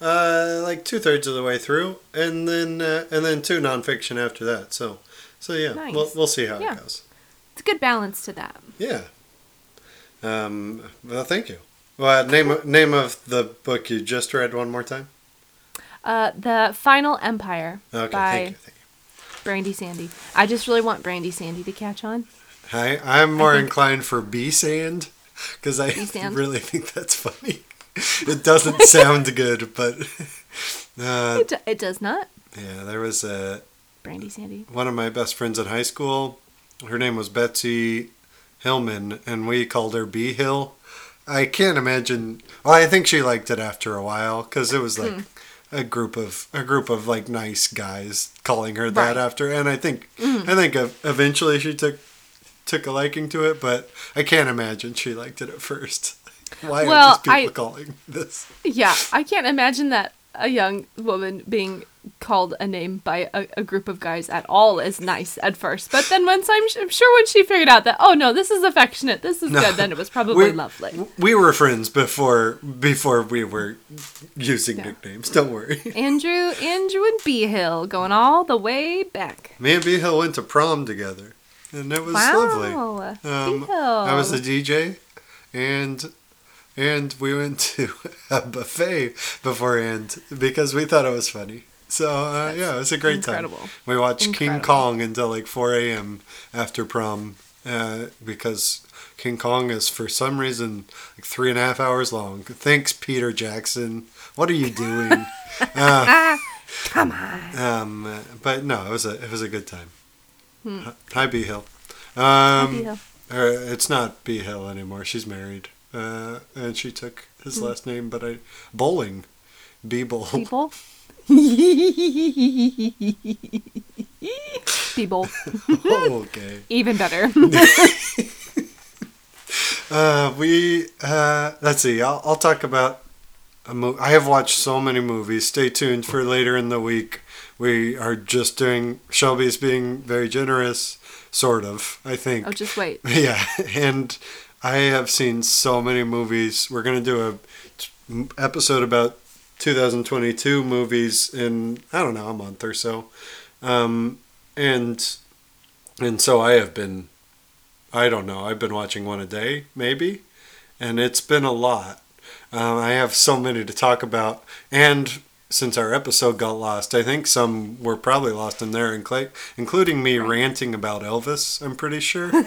Speaker 1: uh, like two thirds of the way through, and then uh, and then two nonfiction after that. So, so yeah,
Speaker 2: Nice.
Speaker 1: we'll we'll see how
Speaker 2: Yeah.
Speaker 1: it goes.
Speaker 2: It's a good balance to that.
Speaker 1: Yeah. Um. Well, thank you. Well, name name of the book you just read one more time.
Speaker 2: Uh The Final Empire
Speaker 1: Okay,
Speaker 2: by
Speaker 1: thank you. Thank you.
Speaker 2: Brandy Sandy. I just really want Brandy Sandy to catch on.
Speaker 1: I I'm more
Speaker 2: think-
Speaker 1: inclined for B sand because I
Speaker 2: B-sand.
Speaker 1: really think that's funny. It doesn't sound good, but uh,
Speaker 2: It, do- it does not.
Speaker 1: yeah, there was a
Speaker 2: Brandy Sandy.
Speaker 1: one of my best friends in high school. Her name was Betsy Hillman, and we called her B Hill. I can't imagine. Well, I think she liked it after a while because it was like
Speaker 2: Hmm.
Speaker 1: A group of a group of like nice guys calling her that
Speaker 2: Right. Mm-hmm.
Speaker 1: after, and I think I think eventually she took took a liking to it, but I can't imagine she liked it at first. Why
Speaker 2: Well,
Speaker 1: are these people
Speaker 2: I-
Speaker 1: calling this?
Speaker 2: Yeah, I can't imagine that a young woman being called a name by a, a group of guys at all is nice at first. But then once I'm, I'm sure when she figured out that, oh no, this is affectionate, this is
Speaker 1: No.
Speaker 2: good, then it was probably
Speaker 1: We-
Speaker 2: lovely.
Speaker 1: We were friends before before we were using
Speaker 2: Yeah.
Speaker 1: nicknames. Don't worry.
Speaker 2: Andrew, Andrew and B Hill going all the way back.
Speaker 1: Me and B Hill went to prom together, and it was lovely.
Speaker 2: wow.
Speaker 1: Um,
Speaker 2: Hill.
Speaker 1: I was a DJ, and and we went to a buffet beforehand because we thought it was funny. So uh, yeah, it was a great
Speaker 2: incredible.
Speaker 1: time. We watched King Kong until like 4 a.m. after prom uh, because King Kong is for some reason like three and a half hours long. Thanks, Peter Jackson. What are you doing? uh,
Speaker 2: come on.
Speaker 1: um, but no, it was a it was a good time.
Speaker 2: Hmm.
Speaker 1: Hi, B Hill. Um,
Speaker 2: B Hill.
Speaker 1: uh, it's not B Hill anymore. She's married, uh, and she took his
Speaker 2: Hmm.
Speaker 1: last name. But I bowling, B bowl.
Speaker 2: People. People.
Speaker 1: okay.
Speaker 2: Even better.
Speaker 1: Uh, we uh, let's see. I'll, I'll talk about a mo- I have watched so many movies. Stay tuned for later in the week. We are just doing Shelby's being very generous, sort of. I think.
Speaker 2: oh, just wait.
Speaker 1: Yeah, and I have seen so many movies. We're gonna do a t- episode about 2022 movies in I don't know a month or so, um, and and so I have been, I don't know. I've been watching one a day maybe, and it's been a lot. Um, I have so many to talk about, and since our episode got lost, I think some were probably lost in there, incl- including me ranting about Elvis. I'm pretty sure.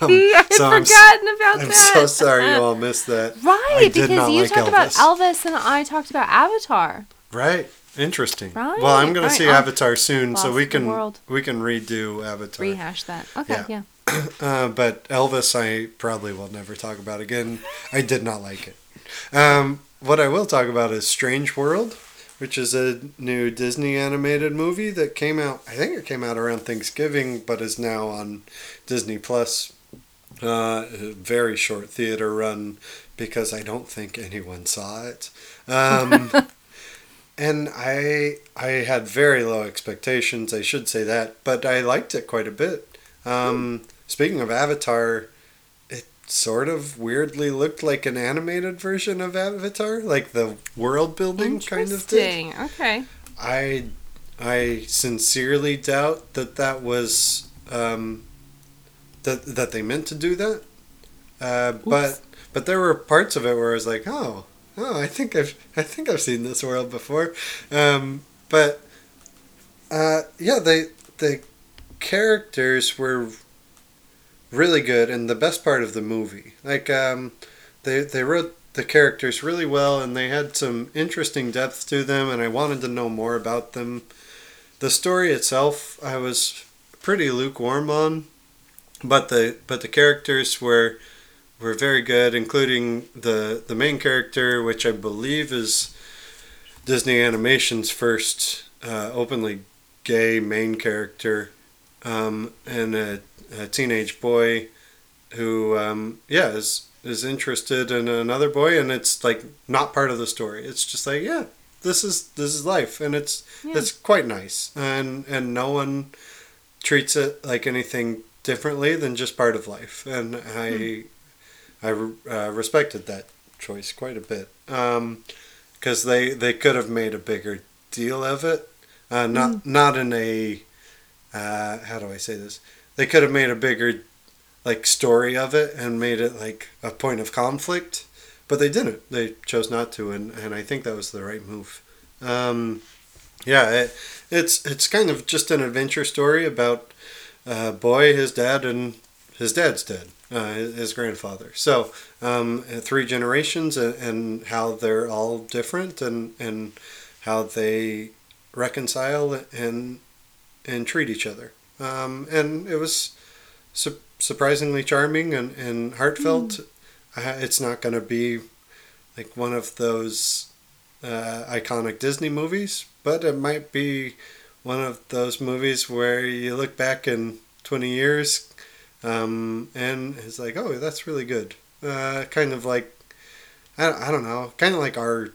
Speaker 1: Um,
Speaker 2: I'd
Speaker 1: so I'm,
Speaker 2: forgotten about that.
Speaker 1: I'm so sorry you all missed that.
Speaker 2: Right, because you
Speaker 1: like
Speaker 2: talked about
Speaker 1: Elvis.
Speaker 2: Elvis and I talked about Avatar.
Speaker 1: Right. Interesting.
Speaker 2: Right,
Speaker 1: Well, I'm going
Speaker 2: right.
Speaker 1: to see Avatar soon, so we can we can redo Avatar.
Speaker 2: Rehash that. Okay,
Speaker 1: Yeah.
Speaker 2: yeah.
Speaker 1: Uh, but Elvis, I probably will never talk about again. I did not like it. Um, what I will talk about is Strange World, which is a new Disney animated movie that came out. I think it came out around Thanksgiving, but is now on Disney Plus. Uh, a very short theater run because I don't think anyone saw it. Um, and I I had very low expectations. I should say that, but I liked it quite a bit. Um, Speaking of Avatar, sort of weirdly looked like an animated version of Avatar, like the world building kind of thing.
Speaker 2: Okay.
Speaker 1: I I sincerely doubt that that was um, that that they meant to do that. Uh, but but there were parts of it where I was like, oh, oh, I think I've I think I've seen this world before. Um, but uh, yeah, the the characters were really good, and the best part of the movie, like um, they they wrote the characters really well, and they had some interesting depth to them, and I wanted to know more about them. The story itself, I was pretty lukewarm on, but the but the characters were were very good, including the the main character, which I believe is Disney Animation's first uh, openly gay main character, um, and a, a teenage boy who, um, yeah, is is interested in another boy, and it's like not part of the story. It's just like, yeah, this is this is life, and it's
Speaker 2: Yeah.
Speaker 1: it's quite nice, and and no one treats it like anything differently than just part of life, and I I uh, respected that choice quite a bit because they they could have made a bigger deal of it, uh, not not in a uh, how do I say this? They could have made a bigger like story of it and made it like a point of conflict, but they didn't. They chose not to, and, and I think that was the right move. Um, yeah, it, it's it's kind of just an adventure story about a boy, his dad, and his dad's dad, uh, his his grandfather. So um, three generations and, and how they're all different and and how they reconcile and and treat each other. Um, and it was su- surprisingly charming and, and heartfelt. Uh, it's not going to be like one of those uh, iconic Disney movies, but it might be one of those movies where you look back in 20 years um, and it's like, oh, that's really good. Uh, kind of like, I, I don't know, kind of like our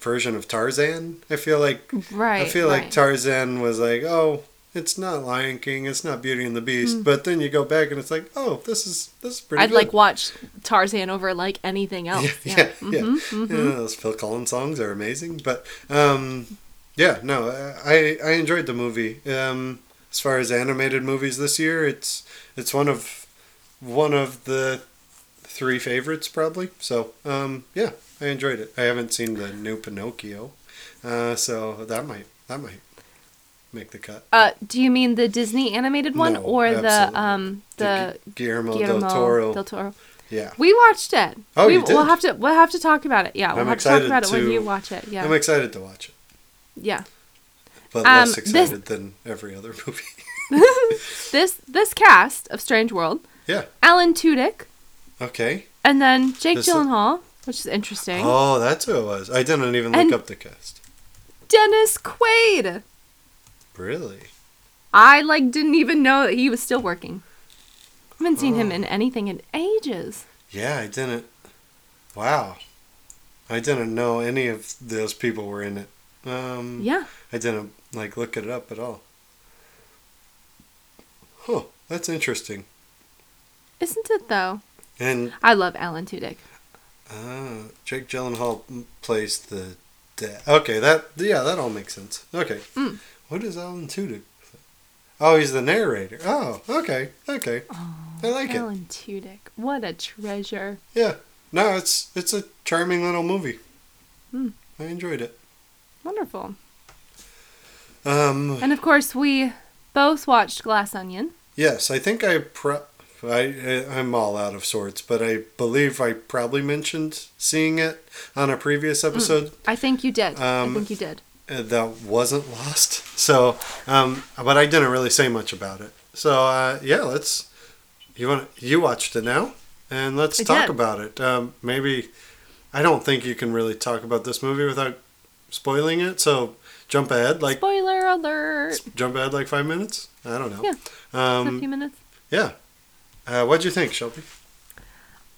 Speaker 1: version of Tarzan. I feel like
Speaker 2: Right.
Speaker 1: I feel
Speaker 2: right.
Speaker 1: like Tarzan was like, oh, it's not Lion King, it's not Beauty and the Beast, but then you go back and it's like, oh, this is this is pretty.
Speaker 2: I'd
Speaker 1: good.
Speaker 2: like watch Tarzan over like anything else.
Speaker 1: yeah,
Speaker 2: Yeah.
Speaker 1: yeah, yeah.
Speaker 2: Mhm,
Speaker 1: Yeah, those Phil Collins songs are amazing, but um, yeah, no, I I enjoyed the movie. Um, as far as animated movies this year, it's it's one of one of the three favorites probably. So um, yeah, I enjoyed it. I haven't seen the new Pinocchio, uh, so that might that might make the cut.
Speaker 2: Uh, do you mean the Disney animated one
Speaker 1: No,
Speaker 2: or the um the
Speaker 1: Gu- Guillermo,
Speaker 2: Guillermo
Speaker 1: del Toro.
Speaker 2: del Toro?
Speaker 1: yeah,
Speaker 2: We watched it.
Speaker 1: Oh,
Speaker 2: we,
Speaker 1: you did?
Speaker 2: We'll have to we'll have to talk about it. Yeah, we'll
Speaker 1: I'm
Speaker 2: have to talk about it when you watch it. Yeah,
Speaker 1: I'm excited to watch it,
Speaker 2: yeah.
Speaker 1: but
Speaker 2: Um,
Speaker 1: less
Speaker 2: this-
Speaker 1: excited than every other movie.
Speaker 2: This this cast of Strange World,
Speaker 1: yeah.
Speaker 2: Alan Tudyk,
Speaker 1: Okay.
Speaker 2: and then Jake
Speaker 1: This is-
Speaker 2: Gyllenhaal, which is interesting.
Speaker 1: Oh, that's who it was. I didn't even look
Speaker 2: And-
Speaker 1: up the cast.
Speaker 2: Dennis Quaid.
Speaker 1: Really?
Speaker 2: I like didn't even know that he was still working. haven't seen him
Speaker 1: Oh.
Speaker 2: in anything in ages.
Speaker 1: Yeah, I didn't. Wow. I didn't know any of those people were in it. Um,
Speaker 2: Yeah.
Speaker 1: I didn't like look it up at all. Huh. That's interesting.
Speaker 2: Isn't it though?
Speaker 1: And
Speaker 2: I love Alan Tudyk.
Speaker 1: uh, Jake Gyllenhaal plays the dad. Okay, that yeah, that all makes sense. Okay.
Speaker 2: Mm.
Speaker 1: What is Alan Tudyk? Oh, he's the narrator. Oh, okay, okay. I like it.
Speaker 2: Alan Tudyk. What a treasure.
Speaker 1: Yeah. No, it's it's a charming little movie.
Speaker 2: Hmm.
Speaker 1: I enjoyed it.
Speaker 2: Wonderful.
Speaker 1: Um,
Speaker 2: And of course, we both watched Glass Onion.
Speaker 1: yes, I think I pro- I I'm all out of sorts, but I believe I probably mentioned seeing it on a previous episode
Speaker 2: I think you did.
Speaker 1: Um,
Speaker 2: I think you did.
Speaker 1: That wasn't lost. So, um, but I didn't really say much about it. So, uh, yeah, let's. You want you watched it now, and let's
Speaker 2: I
Speaker 1: talk
Speaker 2: did.
Speaker 1: about it. Um, maybe I don't think you can really talk about this movie without spoiling it. So, jump ahead like
Speaker 2: Spoiler alert.
Speaker 1: jump ahead like five minutes. I don't know.
Speaker 2: Yeah. a
Speaker 1: Um,
Speaker 2: few minutes.
Speaker 1: yeah. Uh, what'd you think, Shelby?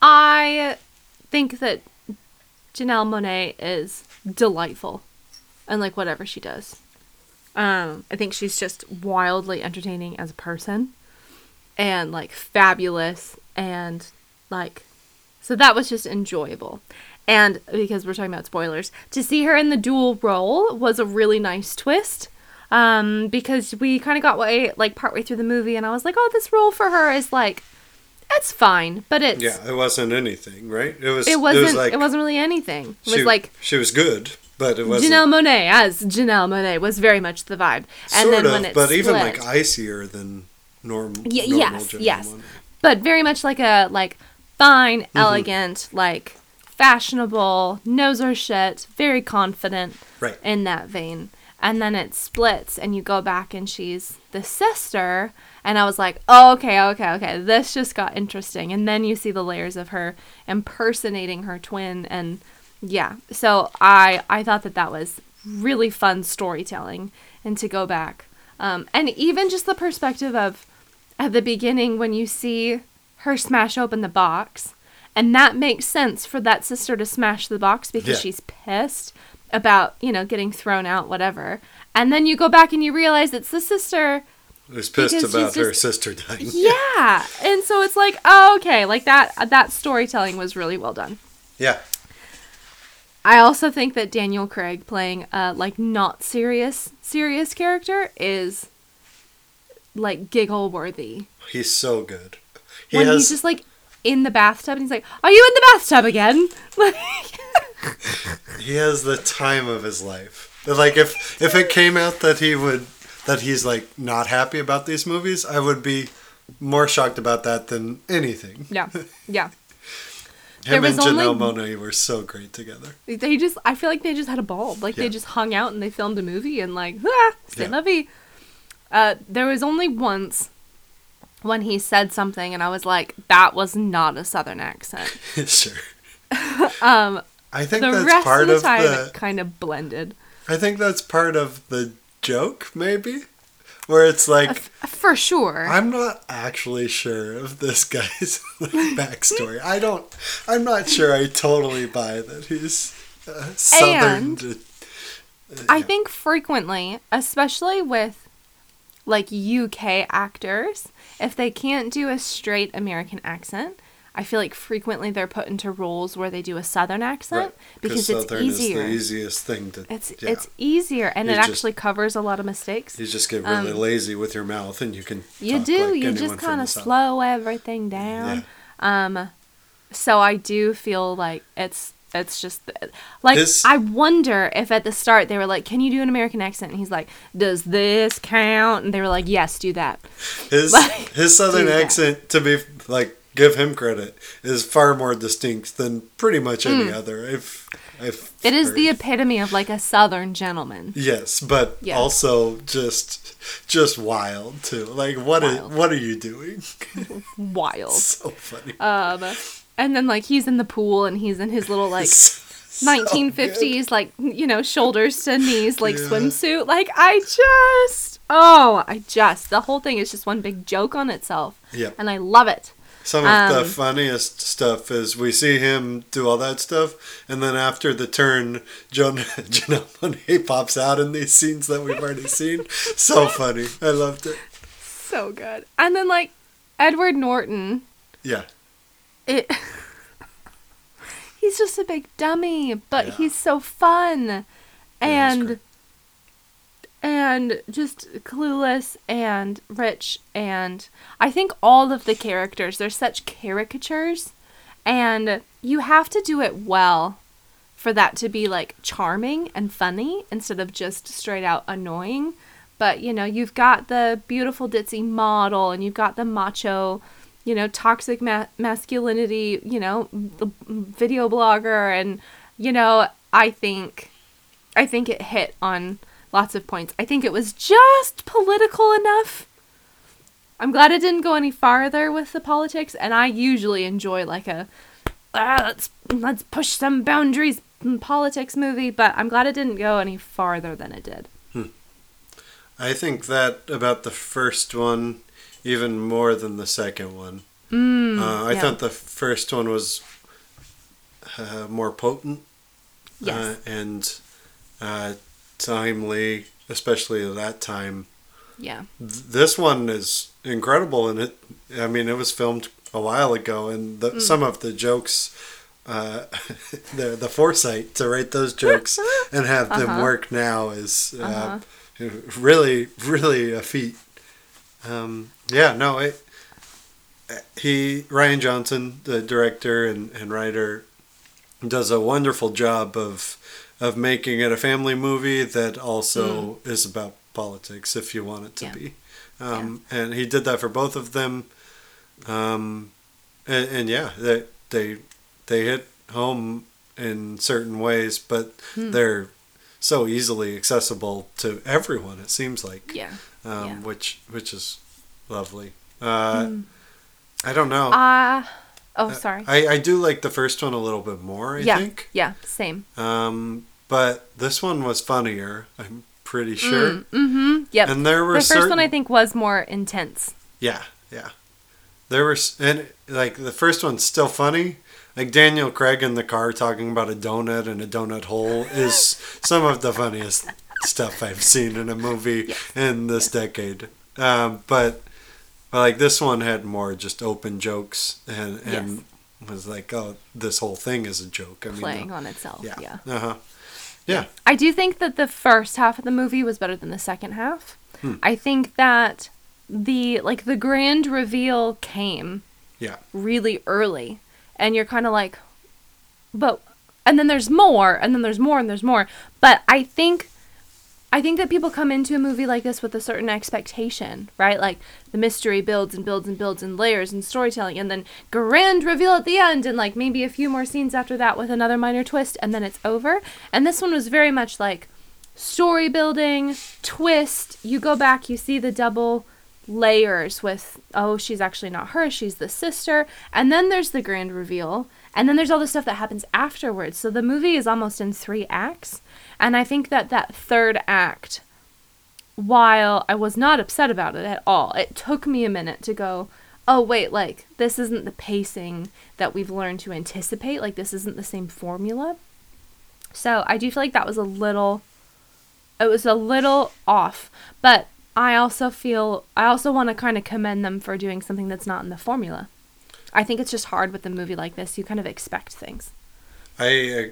Speaker 2: I think that Janelle Monáe is delightful, and like whatever she does. Um, I think she's just wildly entertaining as a person, and like fabulous, and like, so that was just enjoyable. And because we're talking about spoilers, to see her in the dual role was a really nice twist. Um, because we kind of got way like partway through the movie, and I was like, oh, this role for her is like, it's fine, but it's
Speaker 1: Yeah, it wasn't anything, right? It was.
Speaker 2: it wasn't. It,
Speaker 1: was like
Speaker 2: wasn't really anything. It was like
Speaker 1: she was good, but it wasn't.
Speaker 2: Janelle Monáe as Janelle Monáe was very much the vibe. And
Speaker 1: sort
Speaker 2: then
Speaker 1: of,
Speaker 2: when it
Speaker 1: but even like icier than norm,
Speaker 2: Ye-
Speaker 1: normal.
Speaker 2: yes,
Speaker 1: Janelle
Speaker 2: yes. But very much like a like fine,
Speaker 1: Mm-hmm.
Speaker 2: elegant, like fashionable, knows her shit, very confident
Speaker 1: Right.
Speaker 2: in that vein. And then it splits, and you go back, and she's the sister. And I was like, oh, okay, okay, okay, this just got interesting. And then you see the layers of her impersonating her twin, and yeah. So I I thought that that was really fun storytelling, and to go back, um, and even just the perspective of at the beginning when you see her smash open the box and that makes sense for that sister to smash the box because
Speaker 1: Yeah.
Speaker 2: she's pissed about you know getting thrown out whatever and then you go back and you realize it's the sister
Speaker 1: was pissed about her
Speaker 2: just-
Speaker 1: sister dying.
Speaker 2: yeah and so it's like oh okay like that that storytelling was really well done
Speaker 1: Yeah.
Speaker 2: I also think that daniel craig playing a like not serious serious character is like giggle worthy
Speaker 1: He's so good. He
Speaker 2: when
Speaker 1: has
Speaker 2: he's just like in the bathtub and he's like, "Are you in the bathtub again?" Like,
Speaker 1: he has the time of his life. Like if if it came out that he would that he's like not happy about these movies, I would be more shocked about that than anything.
Speaker 2: yeah, yeah. There
Speaker 1: Him and
Speaker 2: was only-
Speaker 1: Janelle Monáe were so great together.
Speaker 2: They just, I feel like they just had a ball. Like
Speaker 1: Yeah.
Speaker 2: they just hung out and they filmed a movie and like, ah, c'est
Speaker 1: Yeah.
Speaker 2: la vie. Uh, there was only once when he said something and I was like, that was not a southern accent.
Speaker 1: sure.
Speaker 2: Um,
Speaker 1: I think
Speaker 2: the
Speaker 1: that's
Speaker 2: rest
Speaker 1: part
Speaker 2: of the
Speaker 1: of
Speaker 2: time
Speaker 1: the
Speaker 2: it kind of blended.
Speaker 1: I think that's part of the joke, maybe, where it's like
Speaker 2: For sure.
Speaker 1: I'm not actually sure of this guy's like, backstory. I don't. I'm not sure. I totally buy that he's uh, southern.
Speaker 2: And- I think frequently, especially with like UK actors, if they can't do a straight American accent, I feel like frequently they're put into roles where they do a southern accent
Speaker 1: Right,
Speaker 2: because it's
Speaker 1: southern
Speaker 2: easier.
Speaker 1: is the easiest thing to.
Speaker 2: It's
Speaker 1: yeah.
Speaker 2: it's easier and
Speaker 1: You
Speaker 2: it
Speaker 1: just-
Speaker 2: actually covers a lot of mistakes.
Speaker 1: You just get really lazy with your mouth, and you can.
Speaker 2: Um, You do.
Speaker 1: like
Speaker 2: you just kind of
Speaker 1: South.
Speaker 2: slow everything down. Um, so I do feel like it's it's just like
Speaker 1: His-
Speaker 2: I wonder if at the start they were like, "Can you do an American accent?" And he's like, "Does this count?" And they were like, "Yes, do that."
Speaker 1: His
Speaker 2: Like,
Speaker 1: his southern
Speaker 2: do that.
Speaker 1: accent, to be like, give him credit, is far more distinct than pretty much any other. I've, I've
Speaker 2: Mm. It is the epitome of like a Southern gentleman.
Speaker 1: Yes, but
Speaker 2: Yeah.
Speaker 1: also just just wild too. Like what what are you doing?
Speaker 2: Wild.
Speaker 1: so funny.
Speaker 2: Um, and then like he's in the pool and he's in his little like
Speaker 1: So
Speaker 2: 1950s like you know shoulders to knees like
Speaker 1: Yeah.
Speaker 2: swimsuit like i just oh i just the whole thing is just one big joke on itself
Speaker 1: good. Yep.
Speaker 2: and i love it
Speaker 1: Some of the
Speaker 2: Um,
Speaker 1: funniest stuff is we see him do all that stuff, and then after the turn, Joan Janelle pops out in these scenes that we've already seen. So funny. I loved it.
Speaker 2: so good and then like edward norton
Speaker 1: Yeah.
Speaker 2: it he's just a big dummy but
Speaker 1: Yeah.
Speaker 2: he's so fun
Speaker 1: he's
Speaker 2: and. And just clueless and rich and i think all of the characters they're such caricatures and you have to do it well for that to be like charming and funny instead of just straight out annoying. But you know you've got the beautiful ditzy model and you've got the macho you know toxic ma- masculinity you know video blogger and you know i think i think it hit on lots of points. I think it was just political enough. I'm glad it didn't go any farther with the politics and i usually enjoy like a ah, let's let's push some boundaries politics movie but i'm glad it didn't go any farther than it did.
Speaker 1: I think that about the first one even more than the second one.
Speaker 2: mm,
Speaker 1: Uh, I
Speaker 2: yeah.
Speaker 1: thought the first one was uh, more potent
Speaker 2: yes.
Speaker 1: uh, and uh, timely, especially at that time.
Speaker 2: yeah
Speaker 1: Th- This one is incredible, and it. I mean, it was filmed a while ago, and the,
Speaker 2: Mm.
Speaker 1: some of the jokes, uh, the the foresight to write those jokes and have them
Speaker 2: Uh-huh.
Speaker 1: work now is uh,
Speaker 2: Uh-huh.
Speaker 1: really, really a feat. Um, yeah, no, it, he Rian Johnson, the director and, and writer, does a wonderful job of of making it a family movie that also is about politics, if you want it to
Speaker 2: Mm. Yeah.
Speaker 1: be. Um, And he did that for both of them. Um, and, and yeah, they they they hit home in certain ways, but
Speaker 2: Hmm.
Speaker 1: they're so easily accessible to everyone. It seems like,
Speaker 2: yeah
Speaker 1: um,
Speaker 2: Yeah.
Speaker 1: which which is lovely. Uh,
Speaker 2: Hmm.
Speaker 1: I don't know.
Speaker 2: uh oh sorry
Speaker 1: I, I do like the first one a little bit more. I
Speaker 2: yeah
Speaker 1: think.
Speaker 2: yeah same
Speaker 1: Um, but this one was funnier. I'm pretty sure.
Speaker 2: mm-hmm yep
Speaker 1: And there were
Speaker 2: the first
Speaker 1: certain,
Speaker 2: one i think was more intense
Speaker 1: Yeah, yeah. There were and like the first one's still funny. Like Daniel Craig in the car talking about a donut and a donut hole is some of the funniest stuff I've seen in a movie
Speaker 2: Yes.
Speaker 1: in this decade. Um, but, but like this one had more just open jokes and and was like, oh, this whole thing is a joke. I mean,
Speaker 2: playing on itself
Speaker 1: yeah,
Speaker 2: yeah
Speaker 1: uh huh, yeah.
Speaker 2: I do think that the first half of the movie was better than the second half.
Speaker 1: Hmm.
Speaker 2: I think that the like the grand reveal came
Speaker 1: Yeah.
Speaker 2: really early and you're kind of like but and then there's more and then there's more and there's more. But I think I think that people come into a movie like this with a certain expectation, right? Like the mystery builds and builds and builds in layers and storytelling, and then grand reveal at the end, and like maybe a few more scenes after that with another minor twist, and then it's over. And this one was very much like story building, twist. You go back, you see the double layers with, oh, she's actually not her, she's the sister. And then there's the grand reveal. And then there's all the stuff that happens afterwards. So the movie is almost in three acts. And I think that that third act, while I was not upset about it at all, it took me a minute to go, oh, wait, like, this isn't the pacing that we've learned to anticipate. Like, this isn't the same formula. So I do feel like that was a little it was a little off. But I also feel I also want to kind of commend them for doing something that's not in the formula. I think it's just hard with a movie like this. You kind of expect things.
Speaker 1: I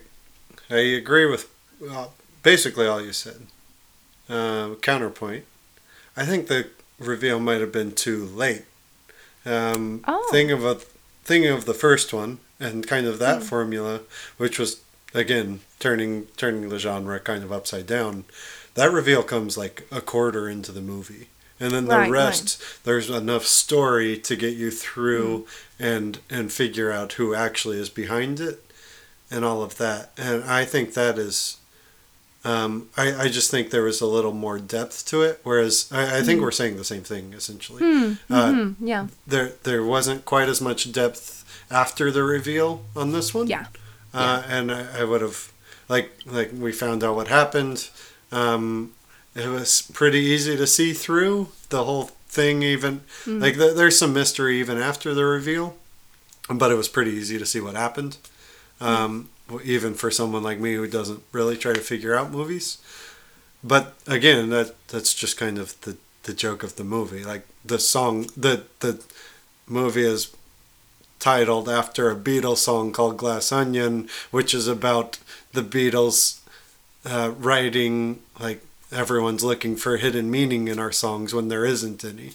Speaker 1: I agree with uh, basically all you said. Uh, counterpoint. I think the reveal might have been too late. Um,
Speaker 2: Oh.
Speaker 1: Thing of a thinking of the first one and kind of that formula, which was again turning turning the genre kind of upside down. That reveal comes like a quarter into the movie, and then the
Speaker 2: Right,
Speaker 1: rest there's enough story to get you through and and figure out who actually is behind it and all of that. And I think that is, um, I, I just think there was a little more depth to it. Whereas I, I think we're saying the same thing essentially.
Speaker 2: Hmm.
Speaker 1: Uh,
Speaker 2: mhm, yeah.
Speaker 1: There there wasn't quite as much depth after the reveal on this one.
Speaker 2: Yeah.
Speaker 1: Uh, and I, I would have like like we found out what happened. Um, it was pretty easy to see through the whole thing. Even
Speaker 2: Hmm.
Speaker 1: like th- there's some mystery even after the reveal, but it was pretty easy to see what happened. Um, even for someone like me who doesn't really try to figure out movies. But again, that that's just kind of the the joke of the movie. Like the song, the the movie is titled after a Beatles song called Glass Onion, which is about the Beatles uh, writing like everyone's looking for hidden meaning in our songs when there isn't any.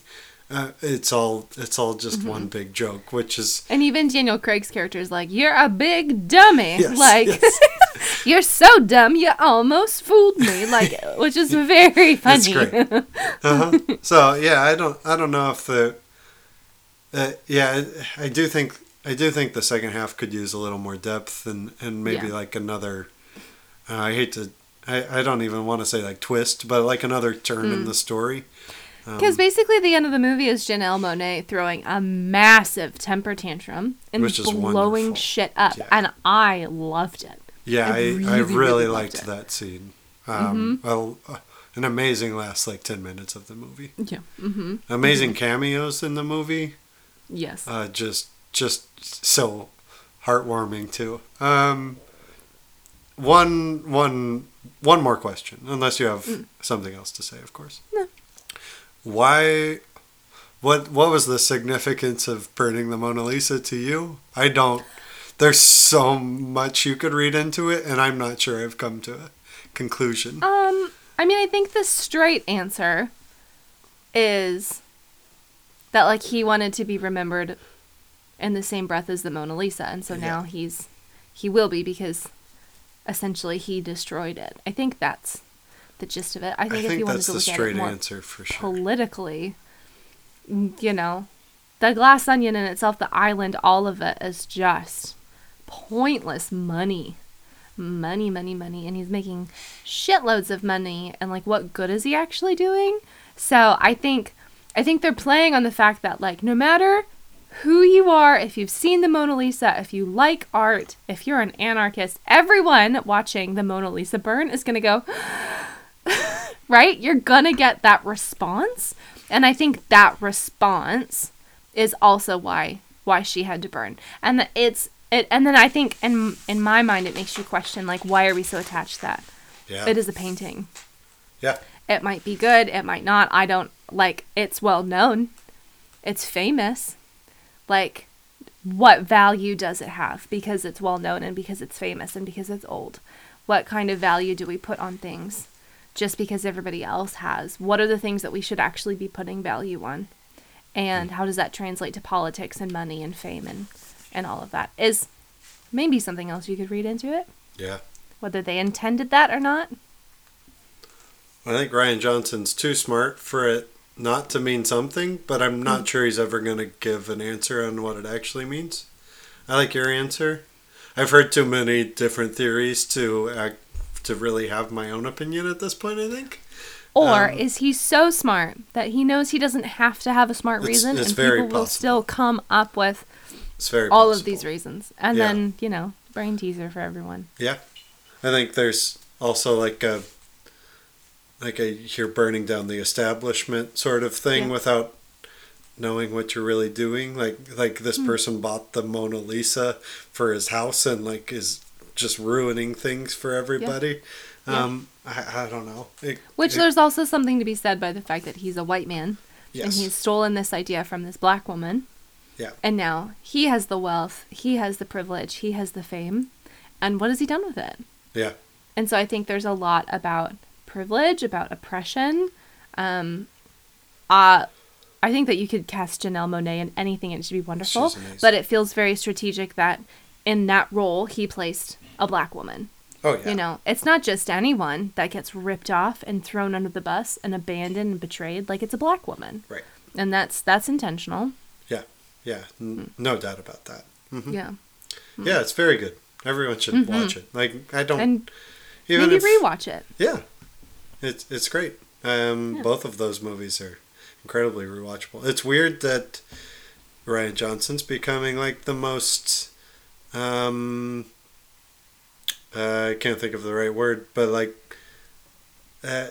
Speaker 1: Uh, it's all it's all just
Speaker 2: Mm-hmm.
Speaker 1: one big joke, which is
Speaker 2: And even Daniel Craig's character is like, "You're a big dummy.
Speaker 1: Yes,
Speaker 2: like,
Speaker 1: yes.
Speaker 2: you're so dumb, you almost fooled me." Like, which is very funny.
Speaker 1: Uh-huh. so yeah, I don't I don't know if the uh, yeah I, I do think I do think the second half could use a little more depth and and maybe
Speaker 2: Yeah.
Speaker 1: like another uh, I hate to I, I don't even want to say like twist but like another turn
Speaker 2: Hmm.
Speaker 1: in the story.
Speaker 2: Because basically, the end of the movie is Janelle Monáe throwing a massive temper tantrum and
Speaker 1: Which is
Speaker 2: blowing
Speaker 1: wonderful.
Speaker 2: shit up,
Speaker 1: Yeah.
Speaker 2: and I loved it.
Speaker 1: Yeah,
Speaker 2: I
Speaker 1: I, I
Speaker 2: really,
Speaker 1: really,
Speaker 2: really
Speaker 1: liked
Speaker 2: it. Mm-hmm.
Speaker 1: that scene. Um, well, uh, an amazing last like ten minutes of the movie.
Speaker 2: Yeah. Mm-hmm.
Speaker 1: Amazing cameos in the movie.
Speaker 2: Yes.
Speaker 1: uh, just just so heartwarming too. Um, one one one more question, unless you have something else to say, of course.
Speaker 2: No.
Speaker 1: Why? What what was the significance of burning the Mona Lisa to you? I don't. There's so much you could read into it, and I'm not sure I've come to a conclusion.
Speaker 2: Um, I mean, I think the straight answer is that like he wanted to be remembered in the same breath as the Mona Lisa, and so now
Speaker 1: Yeah.
Speaker 2: he's he will be because essentially he destroyed it. I think that's the gist of it. I
Speaker 1: I
Speaker 2: think if you wanted
Speaker 1: that's
Speaker 2: to look at it
Speaker 1: straight
Speaker 2: more
Speaker 1: answer for sure.
Speaker 2: politically, mm, you know, the glass onion in itself, the island, all of it is just pointless money. Money, money, money. And he's making shitloads of money. And like, what good is he actually doing? So I think, I think they're playing on the fact that like, no matter who you are, if you've seen the Mona Lisa, if you like art, if you're an anarchist, everyone watching the Mona Lisa burn is going to go, right? You're gonna get that response, and I think that response is also why why she had to burn, and it's it. And then I think in in my mind it makes you question like why are we so attached to that?
Speaker 1: Yeah.
Speaker 2: It is a painting.
Speaker 1: Yeah.
Speaker 2: It might be good. It might not. I don't like. It's well known. It's famous. Like, what value does it have because it's well known and because it's famous and because it's old? What kind of value do we put on things just because everybody else has? What are the things that we should actually be putting value on? And how does that translate to politics and money and fame and, and all of that? Is maybe something else you could read into it,
Speaker 1: Yeah.
Speaker 2: whether they intended that or not.
Speaker 1: I think Rian Johnson's too smart for it not to mean something, but I'm not
Speaker 2: Mm.
Speaker 1: sure he's ever going to give an answer on what it actually means. I like your answer. I've heard too many different theories to act, to really have my own opinion at this point, I think.
Speaker 2: Or
Speaker 1: Um,
Speaker 2: is he so smart that he knows he doesn't have to have a smart
Speaker 1: It's-
Speaker 2: reason
Speaker 1: it's
Speaker 2: and people will still come up with
Speaker 1: It's very
Speaker 2: all of these reasons. And
Speaker 1: Yeah.
Speaker 2: then, you know, brain teaser for everyone.
Speaker 1: Yeah. I think there's also like a like a you're burning down the establishment sort of thing
Speaker 2: Yeah.
Speaker 1: without knowing what you're really doing. Like like this
Speaker 2: Hmm.
Speaker 1: person bought the Mona Lisa for his house and like is just ruining things for everybody.
Speaker 2: Yeah.
Speaker 1: Um, I, I don't know. It-
Speaker 2: Which
Speaker 1: it-
Speaker 2: there's also something to be said by the fact that he's a white man and he's stolen this idea from this black woman.
Speaker 1: Yeah.
Speaker 2: And now he has the wealth, he has the privilege, he has the fame. And what has he done with it?
Speaker 1: yeah.
Speaker 2: And so I think there's a lot about privilege, about oppression. Um, uh, I think that you could cast Janelle Monáe in anything and it should be wonderful. But it feels very strategic that in that role he placed a black woman.
Speaker 1: Oh yeah.
Speaker 2: You know, it's not just anyone that gets ripped off and thrown under the bus and abandoned and betrayed. Like it's a black woman,
Speaker 1: Right.
Speaker 2: and that's that's intentional.
Speaker 1: Yeah. Yeah. N- no doubt about that. hmm
Speaker 2: Yeah,
Speaker 1: Yeah, it's very good. Everyone should watch it. Like I don't
Speaker 2: Mm-hmm. and
Speaker 1: even
Speaker 2: maybe
Speaker 1: if,
Speaker 2: rewatch it.
Speaker 1: Yeah, it's it's great. Um,
Speaker 2: Yeah.
Speaker 1: both of those movies are incredibly rewatchable. It's weird that Rian Johnson's becoming like the most. Um, uh, I can't think of the right word, but like, uh,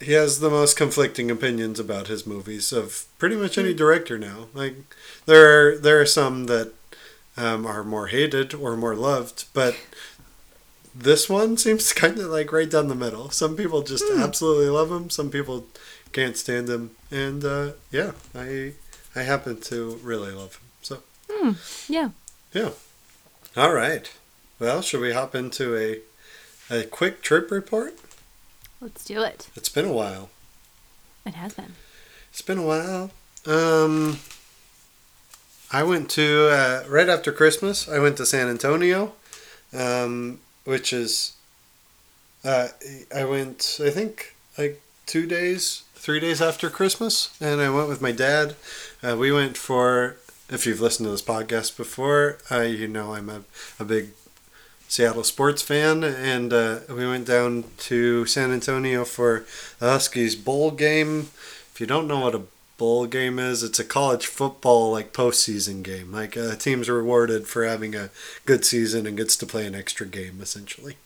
Speaker 1: he has the most conflicting opinions about his movies of pretty much any director now. Like, there are there are some that um, are more hated or more loved, but this one seems kind of like right down the middle. Some people just absolutely love him. Some people can't stand him, and uh, yeah, I I happen to really love him. So
Speaker 2: Yeah,
Speaker 1: yeah, all right. Well, should we hop into a a quick trip report?
Speaker 2: let's do it.
Speaker 1: It's been a while.
Speaker 2: It has been.
Speaker 1: It's been a while. Um, I went to uh, right after Christmas. I went to San Antonio, um, which is. Uh, I went. I think like two days, three days after Christmas, and I went with my dad. Uh, we went for. If you've listened to this podcast before, uh, you know I'm a, a big Seattle sports fan, and uh, we went down to San Antonio for the Huskies bowl game. If you don't know what a bowl game is, it's a college football like postseason game. Like a team's rewarded for having a good season and gets to play an extra game essentially.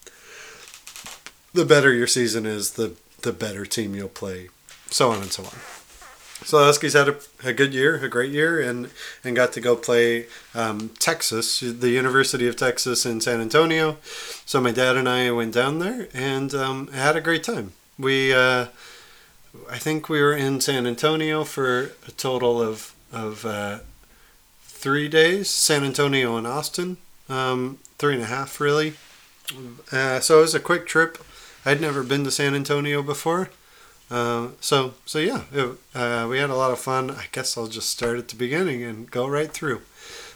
Speaker 1: The better your season is, the the better team you'll play, so on and so on. So the Huskies had a, a good year, a great year, and, and got to go play um, Texas, the University of Texas in San Antonio. So my dad and I went down there and um, had a great time. We, uh, I think we were in San Antonio for a total of of uh, three days. San Antonio and Austin, um, three and a half really. Uh, so it was a quick trip. I'd never been to San Antonio before. Uh, so so yeah, it, uh, we had a lot of fun. I guess I'll just start at the beginning and go right through.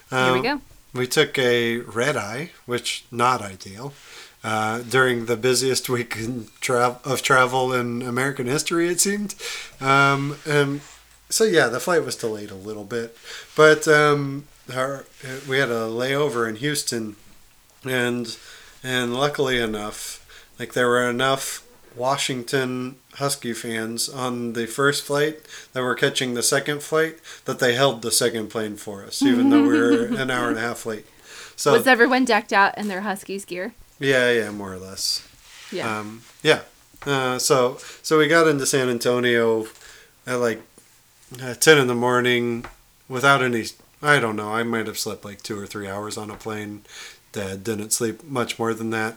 Speaker 2: Here we
Speaker 1: Um,
Speaker 2: go.
Speaker 1: We took a red eye, which not ideal, uh, during the busiest week in tra- of travel in American history. It seemed, um, and so yeah, the flight was delayed a little bit, but um, our, we had a layover in Houston, and and luckily enough, like there were enough Washington Husky fans on the first flight that were catching the second flight that they held the second plane for us, even though we were an hour and a half late. So
Speaker 2: Was everyone decked out in their Huskies gear?
Speaker 1: yeah, yeah, more or less.
Speaker 2: Yeah.
Speaker 1: Um, yeah. Uh, so so we got into San Antonio at like uh, ten in the morning without any. I don't know. I might have slept like two or three hours on a plane. Dad didn't sleep much more than that.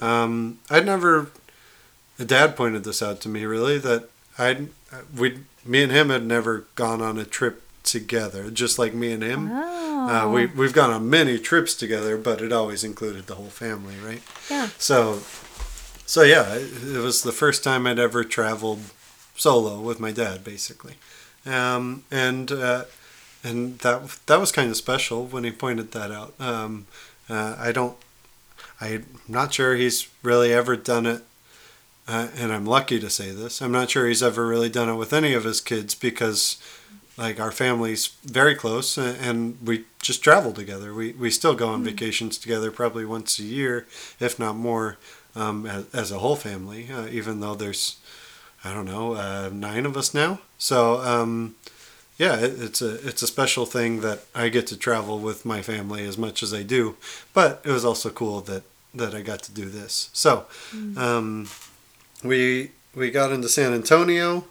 Speaker 1: Um, I'd never. Dad pointed this out to me. Really, that I we me and him had never gone on a trip together. Just like me and him.
Speaker 2: oh.
Speaker 1: Uh, we we've gone on many trips together, but it always included the whole family, right?
Speaker 2: yeah.
Speaker 1: So, so yeah, it, it was the first time I'd ever traveled solo with my dad, basically, um, and uh, and that that was kind of special when he pointed that out. Um, uh, I don't, I'm not sure he's really ever done it. Uh, and I'm lucky to say this. I'm not sure he's ever really done it with any of his kids because, like, our family's very close and, we just travel together. We, we still go on vacations together probably once a year, if not more, um, as, as a whole family, uh, even though there's, I don't know, uh, nine of us now. So, um, yeah, it, it's a it's a special thing that I get to travel with my family as much as I do, but it was also cool that that I got to do this. So, um, we we got into San Antonio.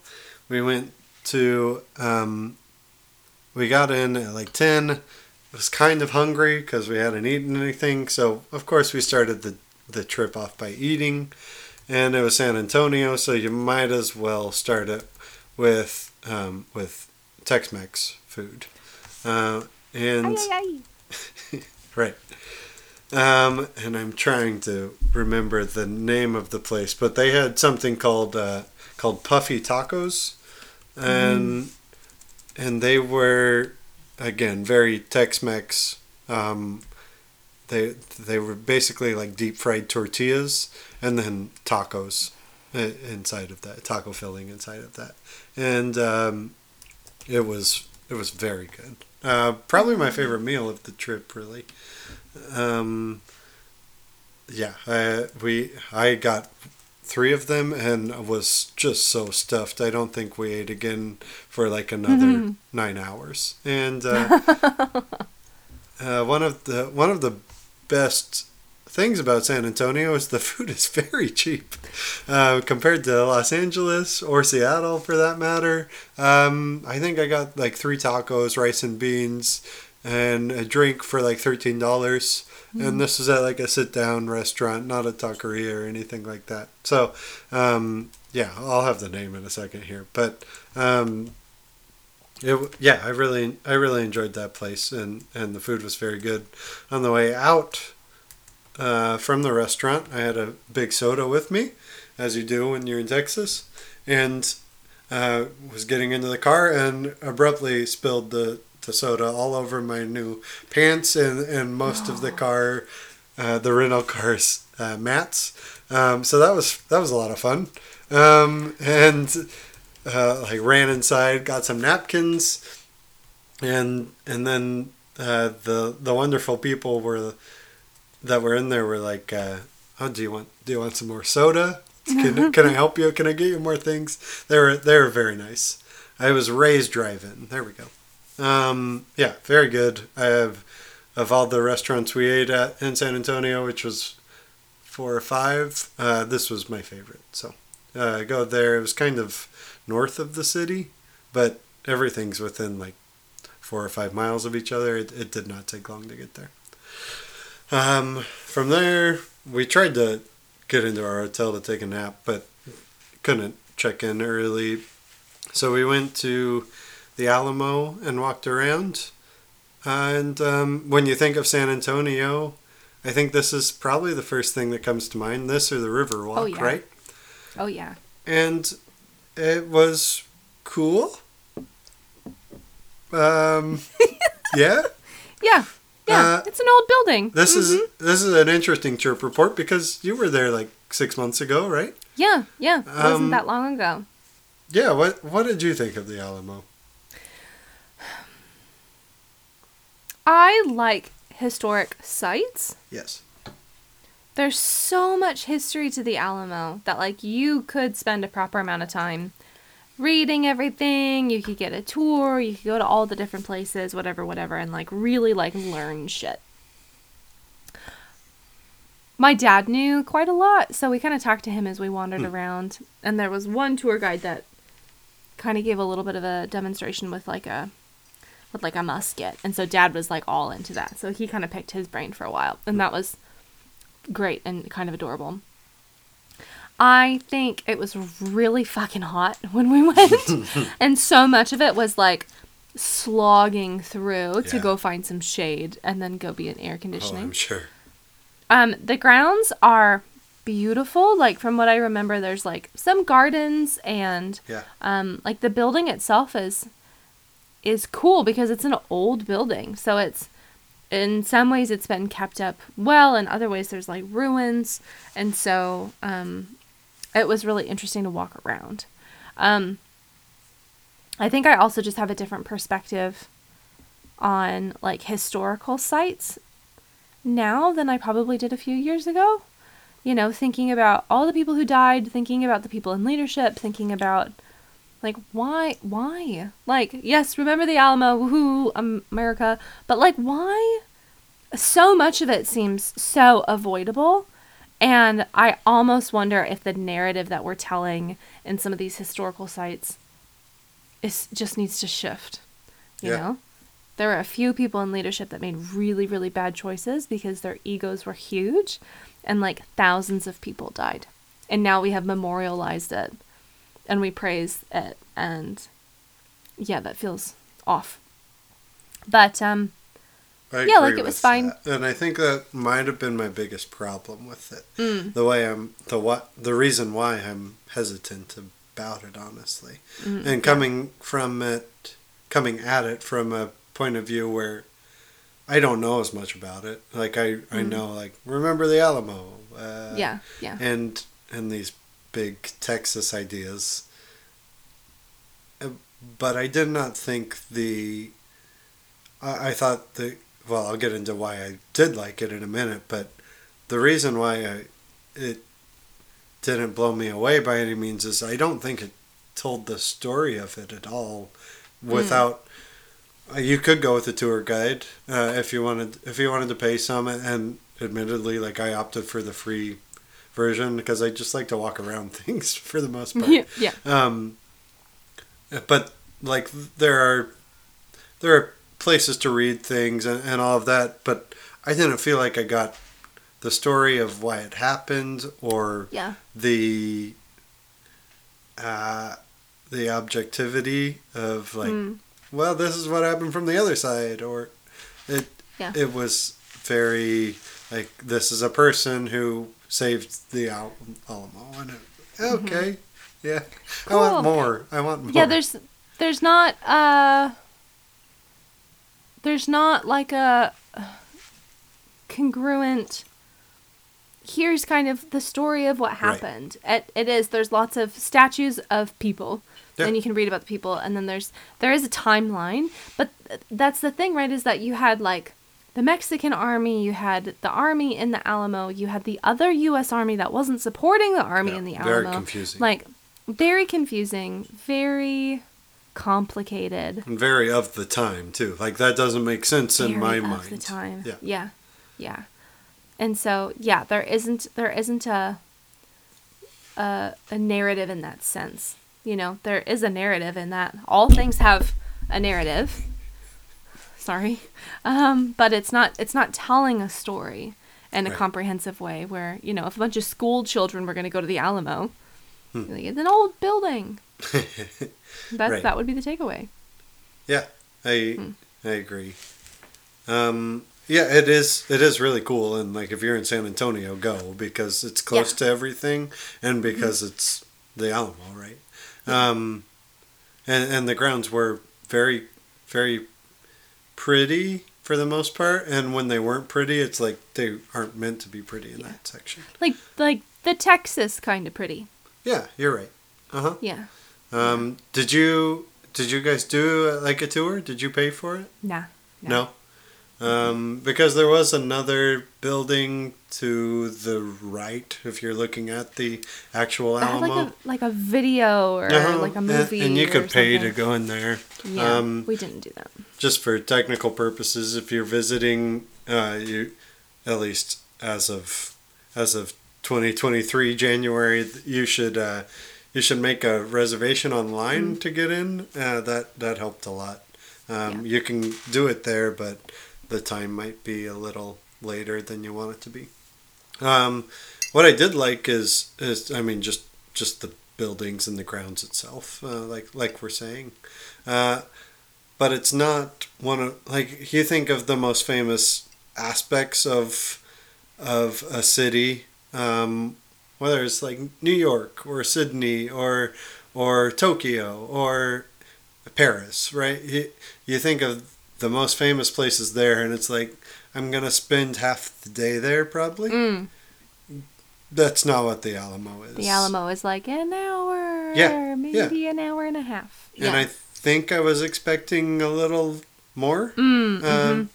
Speaker 1: We went to um, we got in at like ten, I was kind of hungry because we hadn't eaten anything. So of course we started the the trip off by eating, and it was San Antonio, so you might as well start it with um, with Tex-Mex food, uh, and right. Um, and I'm trying to remember the name of the place, but they had something called uh, called Puffy Tacos, and and they were again very Tex-Mex. Um, they they were basically like deep fried tortillas and then tacos inside of that taco filling inside of that, and um, it was it was very good. Uh, probably my favorite meal of the trip, really. Um, yeah, I, we I got three of them and was just so stuffed. I don't think we ate again for like another nine hours. And uh, uh, one of the one of the best things about San Antonio is the food is very cheap uh, compared to Los Angeles or Seattle for that matter. Um, I think I got like three tacos, rice and beans, and a drink for like thirteen dollars. And this is at like a sit down restaurant, not a taqueria or anything like that. So, um, yeah, I'll have the name in a second here. But um, it, yeah, I really I really enjoyed that place, and and the food was very good. On the way out uh, from the restaurant, I had a big soda with me, as you do when you're in Texas, and uh, was getting into the car and abruptly spilled the, the soda all over my new pants and, and most of the car, uh, the rental car's uh, mats. Um, so that was that was a lot of fun, um, and uh, like ran inside, got some napkins, and and then uh, the the wonderful people were that were in there were like, uh, "Oh, do you want do you want some more soda? Can, can I help you? Can I get you more things?" They were they were very nice. I was Ray's Drive Inn. There we go. Um, yeah, very good. I have of all the restaurants we ate at in San Antonio, which was four or five. Uh, this was my favorite. So uh, go there. It was kind of north of the city, but everything's within like four or five miles of each other. It, it did not take long to get there. Um, from there, we tried to get into our hotel to take a nap, but couldn't check in early. So we went to the Alamo and walked around. And um, when you think of San Antonio, I think this is probably the first thing that comes to mind. This or the Riverwalk,
Speaker 2: Oh, yeah.
Speaker 1: right?
Speaker 2: Oh yeah.
Speaker 1: and it was cool. Um, yeah,
Speaker 2: Yeah. Yeah.
Speaker 1: Uh,
Speaker 2: it's an old building.
Speaker 1: this is
Speaker 2: Mm-hmm.
Speaker 1: this is an interesting trip report because you were there like six months ago, right?
Speaker 2: Yeah, yeah. It
Speaker 1: Um,
Speaker 2: wasn't that long ago.
Speaker 1: Yeah. What What did you think of the Alamo?
Speaker 2: I like historic sites.
Speaker 1: Yes.
Speaker 2: There's so much history to the Alamo that like you could spend a proper amount of time reading everything. You could get a tour, you could go to all the different places, whatever, whatever, and like really like learn shit. My dad knew quite a lot, so we kind of talked to him as we wandered hmm. around. And there was one tour guide that kind of gave a little bit of a demonstration with like a with like a musket. And so dad was like all into that. So he kind of picked his brain for a while. And that was great and kind of adorable. I think it was really fucking hot when we went. and so much of it was like slogging through to go find some shade and then go be in air
Speaker 1: Oh,
Speaker 2: conditioning.
Speaker 1: I'm sure.
Speaker 2: Um, the grounds are beautiful. Like from what I remember, there's like some gardens and
Speaker 1: Yeah.
Speaker 2: um, like the building itself is is cool because it's an old building. So it's in some ways it's been kept up well, in other ways there's like ruins, and so um, it was really interesting to walk around. Um, I think I also just have a different perspective on like historical sites now than I probably did a few years ago. You know, thinking about all the people who died, thinking about the people in leadership, thinking about like why why? Like, yes, remember the Alamo, woohoo, um, America, but like why so much of it seems so avoidable and I almost wonder if the narrative that we're telling in some of these historical sites is just needs to shift. You
Speaker 1: Yeah.
Speaker 2: know? there were a few people in leadership that made really, really bad choices because their egos were huge and like thousands of people died. And now we have memorialized it and we praise it and yeah, that feels off. But um
Speaker 1: I
Speaker 2: Yeah, like, it was fine.
Speaker 1: that. and I think that might have been my biggest problem with it.
Speaker 2: mm,
Speaker 1: The way I'm, the what, the reason why I'm hesitant about it, honestly,
Speaker 2: mm,
Speaker 1: and coming from it, coming at it from a point of view where I don't know as much about it. Like I, I
Speaker 2: Mm.
Speaker 1: know, like remember the Alamo, uh,
Speaker 2: yeah, yeah.
Speaker 1: and and these big Texas ideas. Uh, But I did not think the. I, I thought the well, I'll get into why I did like it in a minute, but the reason why I it didn't blow me away by any means is I don't think it told the story of it at all without. uh, You could go with a tour guide uh, if you wanted if you wanted to pay some, and admittedly, like I opted for the free version because I just like to walk around things for the most part.
Speaker 2: yeah, yeah.
Speaker 1: Um, but like there are there are places to read things and, and all of that, but I didn't feel like I got the story of why it happened or
Speaker 2: Yeah.
Speaker 1: the uh, the objectivity of like
Speaker 2: Mm,
Speaker 1: well this is what happened from the other side or it
Speaker 2: Yeah.
Speaker 1: it was very like this is a person who saved the Al- Alamo and it, okay yeah I want
Speaker 2: Mm-hmm.
Speaker 1: More I want more
Speaker 2: yeah, there's there's not uh there's not like a congruent here's kind of the story of what
Speaker 1: Right.
Speaker 2: happened. It, it is there's lots of statues of people
Speaker 1: Yeah.
Speaker 2: and you can read about the people and then there's there is a timeline, but th- that's the thing, right? Is that you had like the Mexican army, you had the army in the Alamo, you had the other US army that wasn't supporting the army
Speaker 1: Yeah,
Speaker 2: in the Alamo.
Speaker 1: very confusing.
Speaker 2: Like very confusing, very complicated.
Speaker 1: and very of the time too like that doesn't make sense in my
Speaker 2: very
Speaker 1: mind
Speaker 2: of the time.
Speaker 1: yeah
Speaker 2: yeah, yeah. And so, yeah, there isn't there isn't a a, a narrative in that sense. You know, there is a narrative in that all things have a narrative. Sorry, um, but it's not it's not telling a story in a
Speaker 1: Right.
Speaker 2: comprehensive way. Where you know, if a bunch of school children were going to go to the Alamo,
Speaker 1: Hmm.
Speaker 2: like, it's an old building. That
Speaker 1: Right.
Speaker 2: that would be the takeaway.
Speaker 1: Yeah, I
Speaker 2: Hmm.
Speaker 1: I agree. Um, yeah, it is it is really cool, and like if you're in San Antonio, go because it's close
Speaker 2: Yeah. Mm-hmm.
Speaker 1: to everything, and because it's the Alamo, right? Um, and and the grounds were very very pretty for the most part, and when they weren't pretty, it's like they aren't meant to be pretty in
Speaker 2: Yeah.
Speaker 1: that section.
Speaker 2: Like like the Texas kind of pretty.
Speaker 1: Yeah, you're right. Uh huh.
Speaker 2: Yeah.
Speaker 1: Um, did you did you guys do uh, like a tour? Did you pay for it?
Speaker 2: Nah.
Speaker 1: No. Um, because there was another building to the right, if you're looking at the actual Alamo.
Speaker 2: like a like a video or
Speaker 1: Uh-huh,
Speaker 2: like a movie.
Speaker 1: and, you could pay to go in there.
Speaker 2: Yeah,
Speaker 1: um,
Speaker 2: we didn't do that.
Speaker 1: Just for technical purposes, if you're visiting, uh, you at least as of as of 2023 January, you should uh, you should make a reservation online to get in. Uh, that that helped a lot. Um, You can do it there, but the time might be a little later than you want it to be. Um, what I did like is is I mean just just the buildings and the grounds itself, uh, like like we're saying. Uh, but it's not one of like you think of the most famous aspects of of a city, um, whether it's like New York or Sydney or or Tokyo or Paris, right? You, you think of the most famous places there, and it's like I'm gonna spend half the day there probably.
Speaker 2: Mm,
Speaker 1: That's not what the Alamo is.
Speaker 2: the Alamo is like an hour,
Speaker 1: Yeah,
Speaker 2: maybe an hour and a half.
Speaker 1: and
Speaker 2: yeah.
Speaker 1: I think I was expecting a little more.
Speaker 2: mm,
Speaker 1: Um,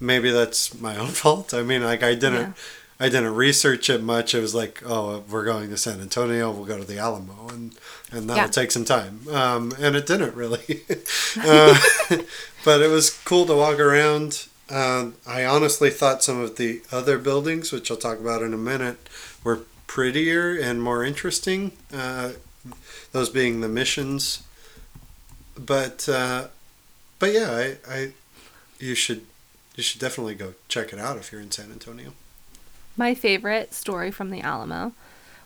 Speaker 1: maybe that's my own fault. I mean, like I didn't,
Speaker 2: Yeah.
Speaker 1: I didn't research it much. It was like, oh, we're going to San Antonio. We'll go to the Alamo, and and that'll
Speaker 2: Yeah.
Speaker 1: take some time. Um, and it didn't really, uh, but it was cool to walk around. Uh, I honestly thought some of the other buildings, which I'll talk about in a minute, were prettier and more interesting. Uh, those being the missions, but uh, but yeah, I, I you should you should definitely go check it out if you're in San Antonio.
Speaker 2: My favorite story from the Alamo.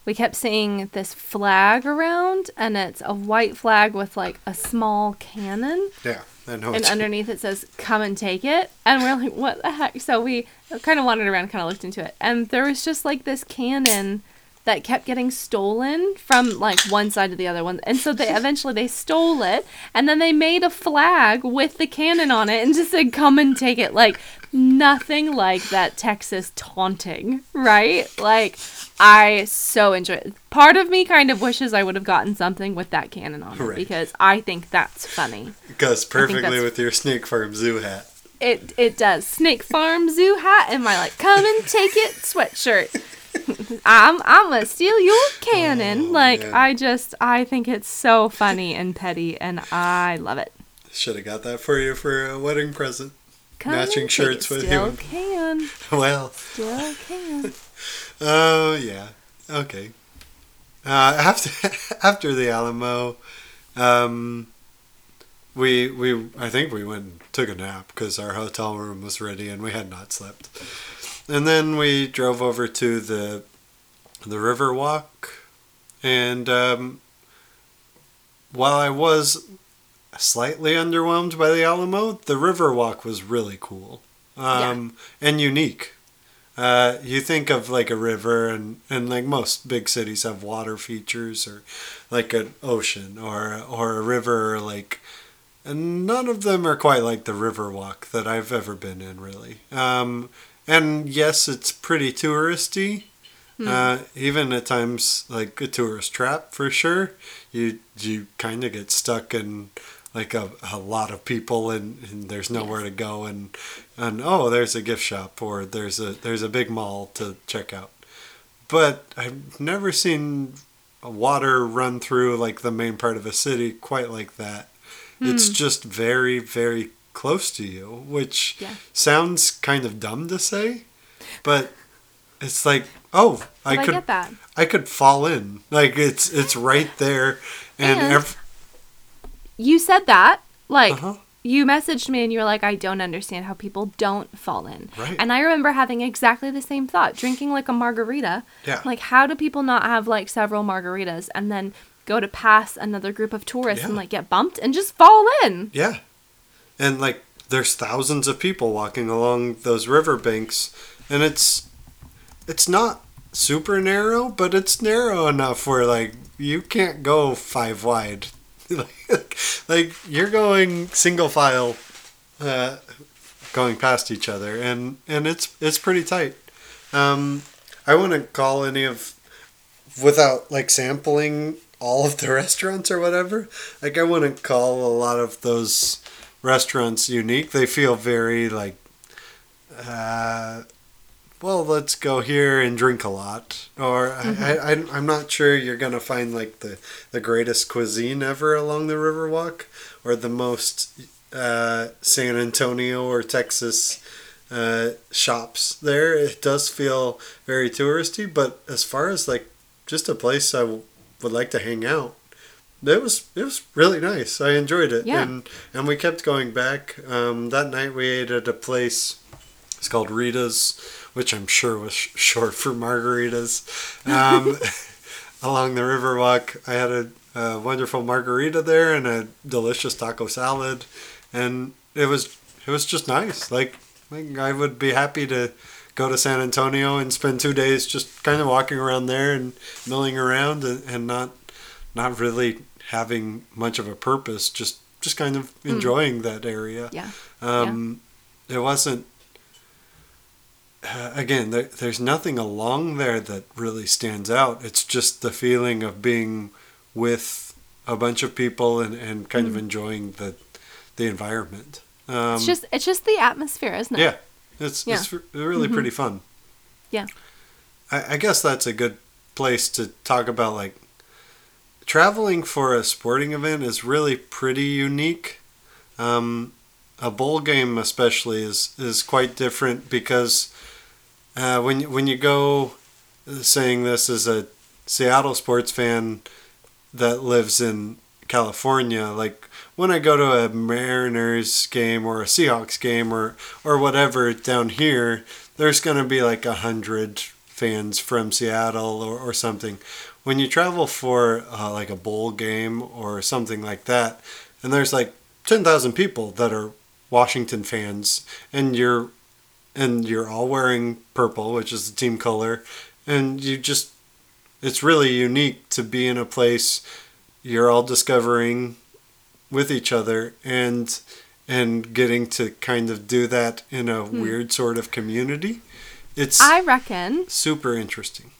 Speaker 2: We kept seeing this flag around, and it's a white flag with like a small cannon,
Speaker 1: Yeah,
Speaker 2: and underneath it says "Come and take it." And we're like, "What the heck?" So we kind of wandered around, kind of looked into it, and there was just like this cannon that kept getting stolen from like one side to the other one, and so they eventually they stole it, and then they made a flag with the cannon on it, and just said "Come and take it." Like nothing like that Texas taunting, right? Like I so enjoy it. Part of me kind of wishes I would have gotten something with that cannon on it
Speaker 1: Right.
Speaker 2: because I think that's funny.
Speaker 1: goes perfectly with your Snake Farm Zoo hat.
Speaker 2: It it does. Snake Farm Zoo hat and my like come and take it sweatshirt. I'm I'm gonna steal your cannon.
Speaker 1: Oh,
Speaker 2: like
Speaker 1: man.
Speaker 2: I just I think it's so funny and petty and I love it.
Speaker 1: Should have got that for you for a wedding present.
Speaker 2: Come
Speaker 1: Matching shirts with
Speaker 2: still
Speaker 1: you.
Speaker 2: can.
Speaker 1: Well,
Speaker 2: Still can.
Speaker 1: oh yeah, okay. Uh, after after the Alamo, um, we we I think we went and took a nap because our hotel room was ready and we had not slept. And then we drove over to the the river walk, and um, while I was slightly underwhelmed by the Alamo, the river walk was really cool um, and unique. Uh, you think of like a river, and, and like most big cities have water features, or like an ocean, or or a river, or like, and none of them are quite like the river walk that I've ever been in, really. Um, and yes, it's pretty touristy, uh, even at times like a tourist trap for sure. You you kind of get stuck in like a, a lot of people and, and there's nowhere to go and and oh there's a gift shop or there's a there's a big mall to check out. But i've never seen water run through like the main part of a city quite like that. It's just very very close to you which
Speaker 2: Yeah.
Speaker 1: sounds kind of dumb to say but it's like oh
Speaker 2: I,
Speaker 1: i could
Speaker 2: get that.
Speaker 1: I could fall in. Like it's it's right there, and,
Speaker 2: And-
Speaker 1: ev-
Speaker 2: You said that like
Speaker 1: Uh-huh.
Speaker 2: you messaged me and you were like, I don't understand how people don't fall in.
Speaker 1: Right.
Speaker 2: And I remember having exactly the same thought, drinking like a margarita.
Speaker 1: Yeah.
Speaker 2: Like, how do people not have like several margaritas and then go to pass another group of tourists and like get bumped and just fall in?
Speaker 1: yeah, and like there's thousands of people walking along those riverbanks, and it's it's not super narrow, but it's narrow enough where like you can't go five wide. like, like you're going single file, uh, going past each other, and and it's it's pretty tight. Um, I wouldn't call any of without like sampling all of the restaurants or whatever. Like I wouldn't call a lot of those restaurants unique. They feel very like, uh, well, let's go here and drink a lot. Or I, I, I, I'm not sure you're gonna find like the the greatest cuisine ever along the Riverwalk or the most uh, San Antonio or Texas uh, shops there. It does feel very touristy, but as far as like just a place I w- would like to hang out, it was it was really nice. I enjoyed it,
Speaker 2: Yeah.
Speaker 1: and and we kept going back. Um, that night we ate at a place. It's called Rita's, which I'm sure was sh- short for margaritas. Um, along the Riverwalk, I had a, a wonderful margarita there and a delicious taco salad, and it was it was just nice. Like, like I would be happy to go to San Antonio and spend two days just kind of walking around there and milling around and, and not not really having much of a purpose. Just just kind of enjoying that area.
Speaker 2: Yeah.
Speaker 1: Um, It wasn't. Uh, again, there, there's nothing along there that really stands out. It's just the feeling of being with a bunch of people and, and kind of enjoying the the environment. Um,
Speaker 2: it's just it's just the atmosphere, isn't it?
Speaker 1: yeah, it's
Speaker 2: Yeah.
Speaker 1: it's really pretty fun.
Speaker 2: Yeah.
Speaker 1: I, I guess that's a good place to talk about like traveling for a sporting event is really pretty unique. Um, a bowl game, especially, is is quite different because uh, when when you go, saying this as a Seattle sports fan that lives in California, like when I go to a Mariners game or a Seahawks game or or whatever down here, there's gonna be like a hundred fans from Seattle or, or something. When you travel for uh, like a bowl game or something like that, and there's like ten thousand people that are Washington fans, and you're and you're all wearing purple, which is the team color, and you just it's really unique to be in a place you're all discovering with each other and and getting to kind of do that in a hmm. weird sort of community. It's
Speaker 2: I reckon
Speaker 1: super interesting.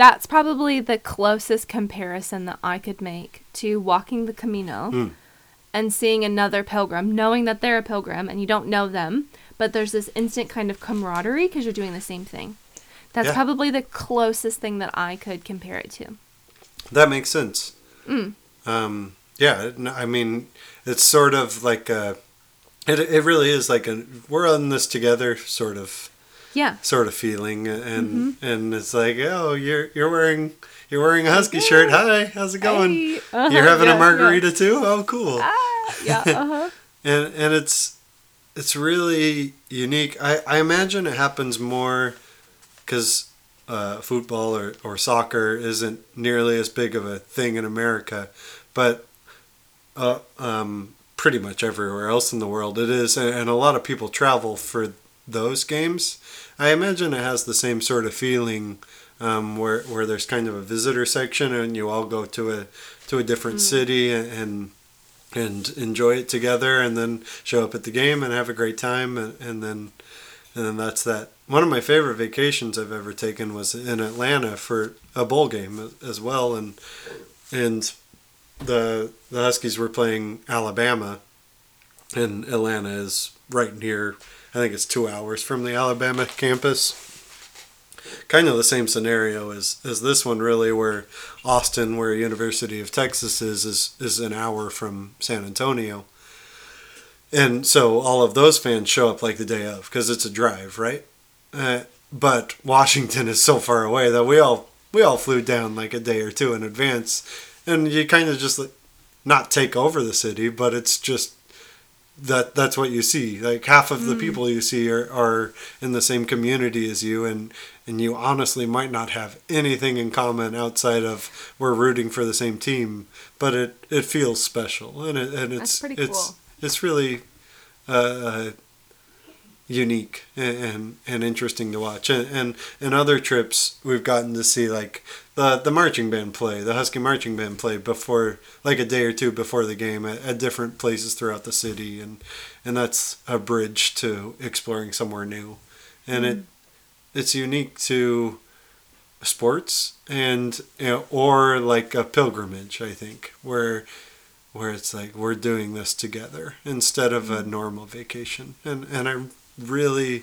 Speaker 2: That's probably the closest comparison that I could make to walking the Camino mm. and seeing another pilgrim, knowing that they're a pilgrim and you don't know them, but there's this instant kind of camaraderie because you're doing the same thing. That's yeah. probably the closest thing that I could compare it to.
Speaker 1: That makes sense. Mm. Um, yeah, I mean, it's sort of like a. It, it really is like a we're on this together sort of
Speaker 2: yeah
Speaker 1: sort of feeling and mm-hmm. and it's like oh you're you're wearing you're wearing a husky yeah. shirt hi how's it going hey. uh-huh. you're having yeah, a margarita yeah. too oh cool
Speaker 2: ah, yeah uh-huh.
Speaker 1: and and it's it's really unique i i imagine it happens more because uh, football or, or soccer isn't nearly as big of a thing in america but uh, um, pretty much everywhere else in the world it is and a lot of people travel for those games I imagine it has the same sort of feeling um, where where there's kind of a visitor section and you all go to a to a different mm. city and and enjoy it together and then show up at the game and have a great time and, and then and then that's that. One of my favorite vacations I've ever taken was in Atlanta for a bowl game as well and and the the Huskies were playing Alabama and Atlanta is right near I think it's two hours from the Alabama campus. Kind of the same scenario as, as this one, really, where Austin, where University of Texas is, is, is an hour from San Antonio. And so all of those fans show up like the day of because it's a drive, right? Uh, but Washington is so far away that we all we all flew down like a day or two in advance, and you kind of just like not take over the city, but it's just that that's what you see. Like half of the mm. people you see are, are in the same community as you, and and you honestly might not have anything in common outside of we're rooting for the same team, but it, it feels special, and it and it's it's cool. it's really uh, unique and, and, interesting to watch. And, and and other trips we've gotten to see like the the marching band play, the Husky marching band play before like a day or two before the game at, at different places throughout the city, and and that's a bridge to exploring somewhere new, and mm-hmm. it it's unique to sports and you know, or like a pilgrimage i think where where it's like we're doing this together instead of a mm-hmm. normal vacation and and i really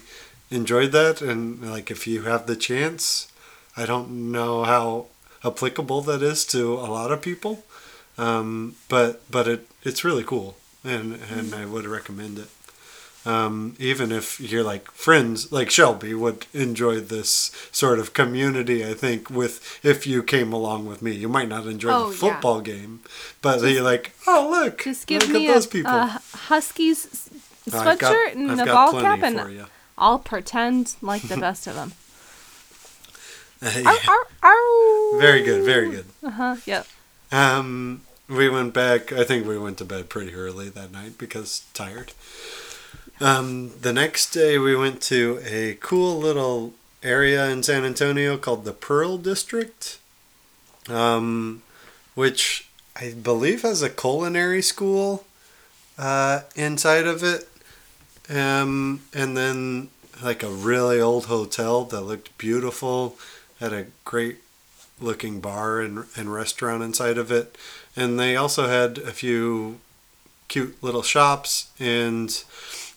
Speaker 1: enjoyed that and like if you have the chance I don't know how applicable that is to a lot of people, um, but but it it's really cool, and and I would recommend it. Um, even if you're like friends, like Shelby would enjoy this sort of community. I think with if you came along with me, you might not enjoy oh, the football yeah. game, but just, you're like, oh look,
Speaker 2: just give look me a, a, Huskies sweatshirt got, and I've a ball cap, and I'll pretend like the best of them.
Speaker 1: Arr, arr, arr. Very good, very good.
Speaker 2: Uh huh. Yep.
Speaker 1: Um, we went back. I think we went to bed pretty early that night because tired. Um, the next day we went to a cool little area in San Antonio called the Pearl District, um, which I believe has a culinary school uh, inside of it, um, and then like a really old hotel that looked beautiful had a great looking bar and, and restaurant inside of it. And they also had a few cute little shops and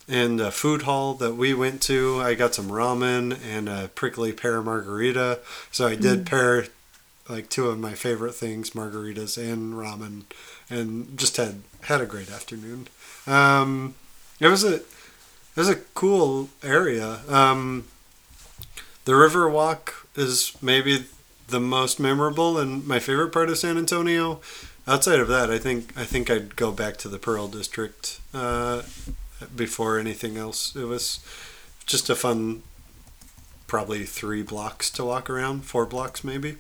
Speaker 1: and a food hall that we went to. I got some ramen and a prickly pear margarita. So I did mm. pair like two of my favorite things, margaritas and ramen, and just had had a great afternoon. Um, it was a it was a cool area. Um, the river walk is maybe the most memorable and my favorite part of San Antonio. outside of that, I think I think I'd go back to the Pearl District uh, before anything else. It was just a fun, probably three blocks to walk around, four blocks maybe.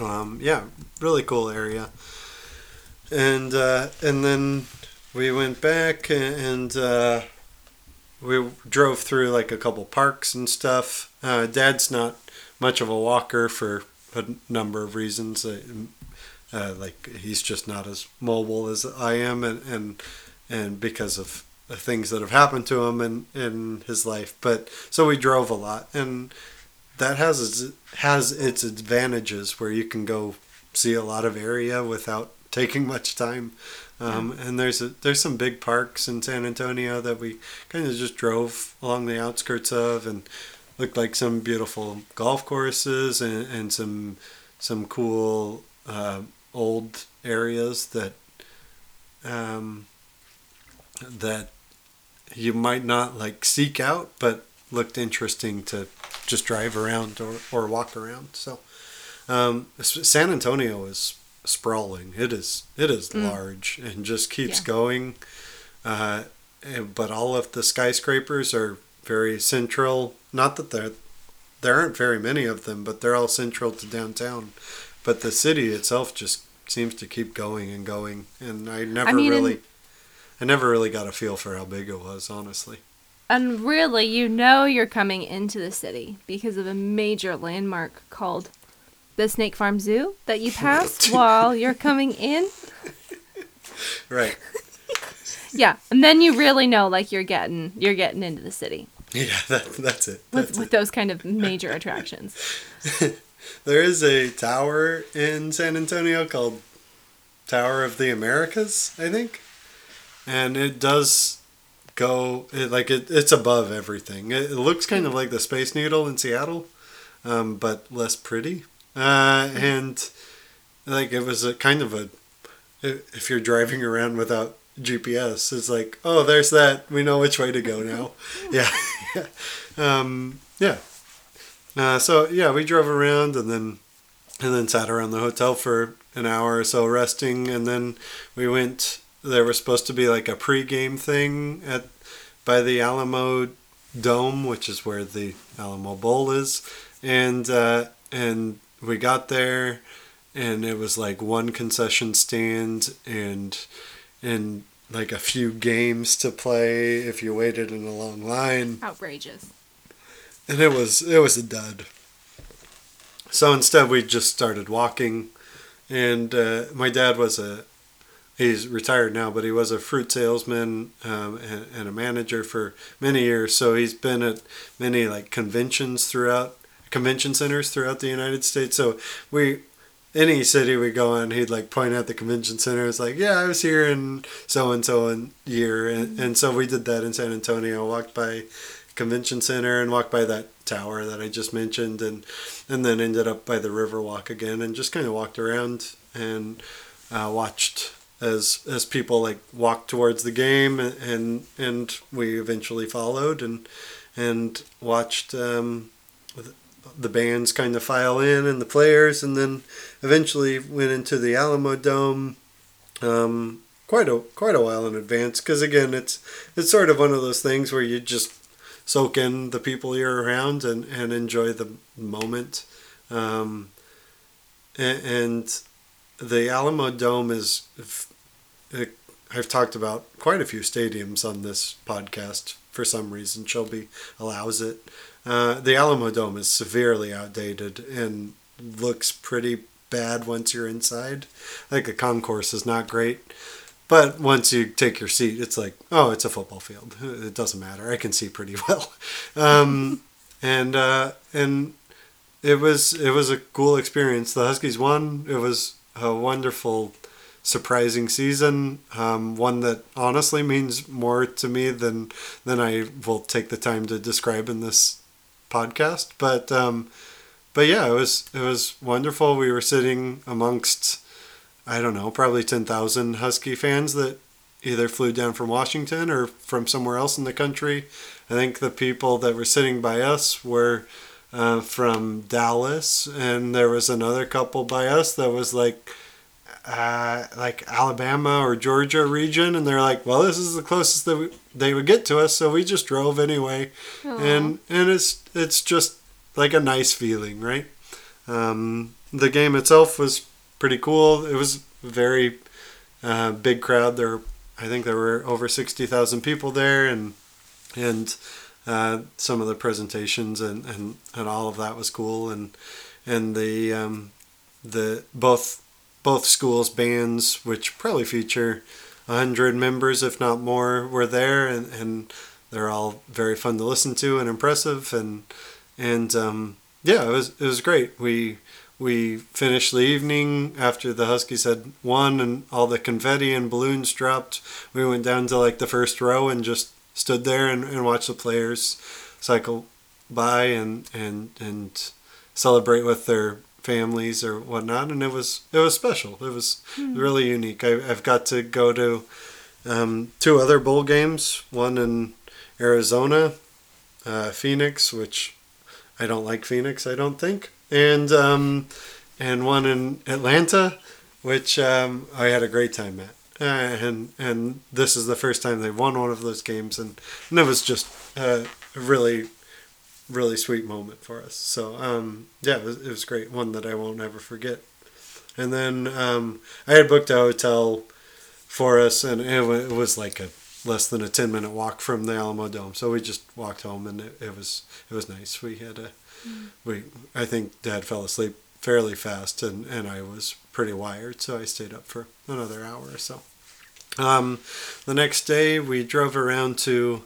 Speaker 1: Um, yeah, really cool area. And uh, and then we went back and uh, we drove through like a couple parks and stuff. Uh, Dad's not much of a walker for a number of reasons. Uh, uh, like he's just not as mobile as I am, and and and because of the things that have happened to him in in his life. But so we drove a lot, and that has has its advantages where you can go see a lot of area without taking much time. Um, yeah. And there's a, there's some big parks in San Antonio that we kind of just drove along the outskirts of, and looked like some beautiful golf courses and, and some some cool uh, old areas that um, that you might not like seek out, but looked interesting to just drive around or, or walk around. So um, San Antonio is sprawling. It is it is mm. large and just keeps yeah. going. Uh, but all of the skyscrapers are very central. Not that there there aren't very many of them, but they're all central to downtown. But the city itself just seems to keep going and going, and I never I mean, really, I never really got a feel for how big it was, honestly.
Speaker 2: And really, you know you're coming into the city because of a major landmark called the Snake Farm Zoo that you pass while you're coming in.
Speaker 1: Right.
Speaker 2: yeah, and then you really know like you're getting you're getting into the city.
Speaker 1: Yeah, that, that's it. That's
Speaker 2: with, with those kind of major attractions.
Speaker 1: there is a tower in San Antonio called Tower of the Americas, I think, and it does go it, like it, it's above everything. It, it, looks kind of like the Space Needle in Seattle, um, but less pretty. Uh, and like it was a kind of a if you're driving around without GPS, it's like oh, there's that. We know which way to go now. yeah, yeah, um, yeah. Uh, so yeah, we drove around and then and then sat around the hotel for an hour or so resting, and then we went. There was supposed to be like a pre-game thing at by the Alamo Dome, which is where the Alamo Bowl is, and uh, and we got there, and it was like one concession stand and and like a few games to play if you waited in a long line.
Speaker 2: Outrageous
Speaker 1: and it was it was a dud. So instead, we just started walking, and uh, my dad was a he's retired now, but he was a fruit salesman um, and, and, a manager for many years. So he's been at many like conventions throughout convention centers throughout the United States. So we any city we go in, he'd like point out the convention center. It's like, yeah, I was here in so and so year, and, and so we did that in San Antonio. Walked by convention center and walked by that tower that I just mentioned and and then ended up by the Riverwalk again and just kind of walked around and uh, watched as as people like walked towards the game and and we eventually followed and and watched um, the bands kind of file in and the players and then eventually went into the Alamo Dome um, quite a quite a while in advance because again it's it's sort of one of those things where you just soak in the people you're around and, and enjoy the moment. Um, and, and, the Alamo Dome is, I've talked about quite a few stadiums on this podcast for some reason. Shelby allows it. Uh, the Alamo Dome is severely outdated and looks pretty bad once you're inside. Like the concourse is not great. But once you take your seat, it's like, oh, it's a football field. It doesn't matter. I can see pretty well, um, and uh, and it was it was a cool experience. The Huskies won. It was a wonderful, surprising season. Um, one that honestly means more to me than than I will take the time to describe in this podcast. But um, but yeah, it was it was wonderful. We were sitting amongst I don't know, probably 10,000 Husky fans that either flew down from Washington or from somewhere else in the country. I think the people that were sitting by us were uh, from Dallas, and there was another couple by us that was like uh, like Alabama or Georgia region, and they're like, well, this is the closest that we, they would get to us, so we just drove anyway, and and it's it's just like a nice feeling, right? Um, the game itself was pretty cool. It was very uh, big crowd. There, I think there were over sixty thousand people there, and and uh, some of the presentations and, and, and all of that was cool, and and the um, the both both schools bands, which probably feature hundred members, if not more, were there, and, and they're all very fun to listen to and impressive, and and um, yeah, it was it was great. We we finished the evening after the Huskies had won and all the confetti and balloons dropped. We went down to like the first row and just stood there and, and watched the players cycle by and and and celebrate with their families or whatnot, and it was it was special. It was mm. really unique. I, have got to go to um, two other bowl games. One in Arizona, uh, Phoenix, which I don't like Phoenix. I don't think, and um, and one in Atlanta, which um, I had a great time at. Uh, and and this is the first time they won one of those games, and, and it was just uh, really really sweet moment for us. So um, yeah, it was, it was great. One that I won't ever forget. And then um, I had booked a hotel for us, and it, it was like a less than a ten minute walk from the Alamo Dome. So we just walked home, and it, it was it was nice. We had a mm. we I think Dad fell asleep fairly fast, and and I was pretty wired, so I stayed up for another hour or so. Um, the next day, we drove around to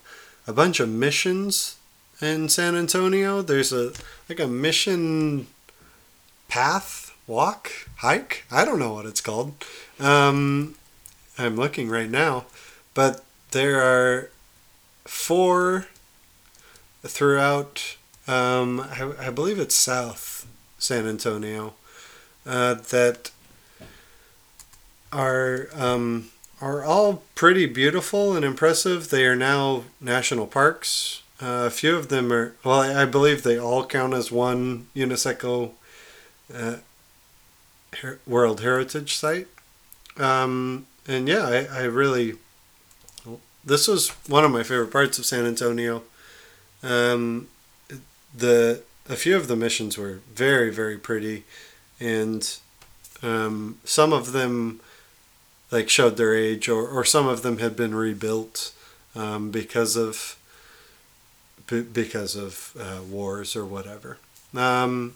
Speaker 1: a bunch of missions in San Antonio. There's a like a mission path, walk, hike. I don't know what it's called. Um, I'm looking right now, but there are four throughout. Um, I, I, believe it's South San Antonio uh, that are um, are all pretty beautiful and impressive. They are now national parks. Uh, a few of them are, well, I, I, believe they all count as one UNESCO uh, Her- World Heritage Site. Um, and yeah, I, I really, this was one of my favorite parts of San Antonio. Um, the a few of the missions were very very pretty, and um, some of them like showed their age, or, or some of them had been rebuilt um, because of because of uh, wars or whatever. Um,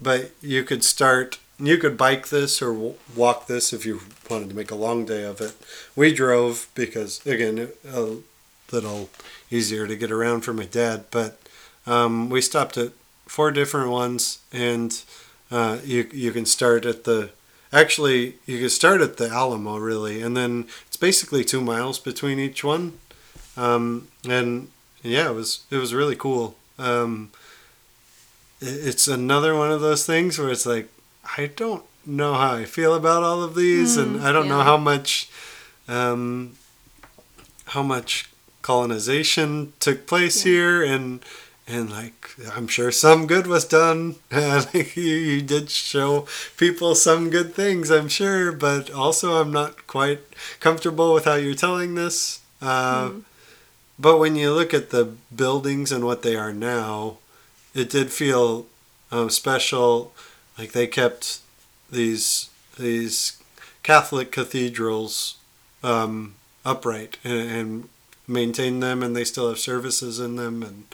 Speaker 1: but you could start. You could bike this or w- walk this if you wanted to make a long day of it. We drove because again a little easier to get around for my dad, but um, we stopped at four different ones, and uh, you you can start at the Actually, you can start at the Alamo really, and then it's basically two miles between each one. Um, and yeah, it was it was really cool. Um, it's another one of those things where it's like I don't know how I feel about all of these, mm, and I don't yeah. know how much um, how much colonization took place yeah. here, and and like I'm sure some good was done. you, you did show people some good things, I'm sure, but also I'm not quite comfortable with how you're telling this. Uh, mm. But when you look at the buildings and what they are now, it did feel um, special. Like they kept these these Catholic cathedrals um, upright and, and maintain them, and they still have services in them, and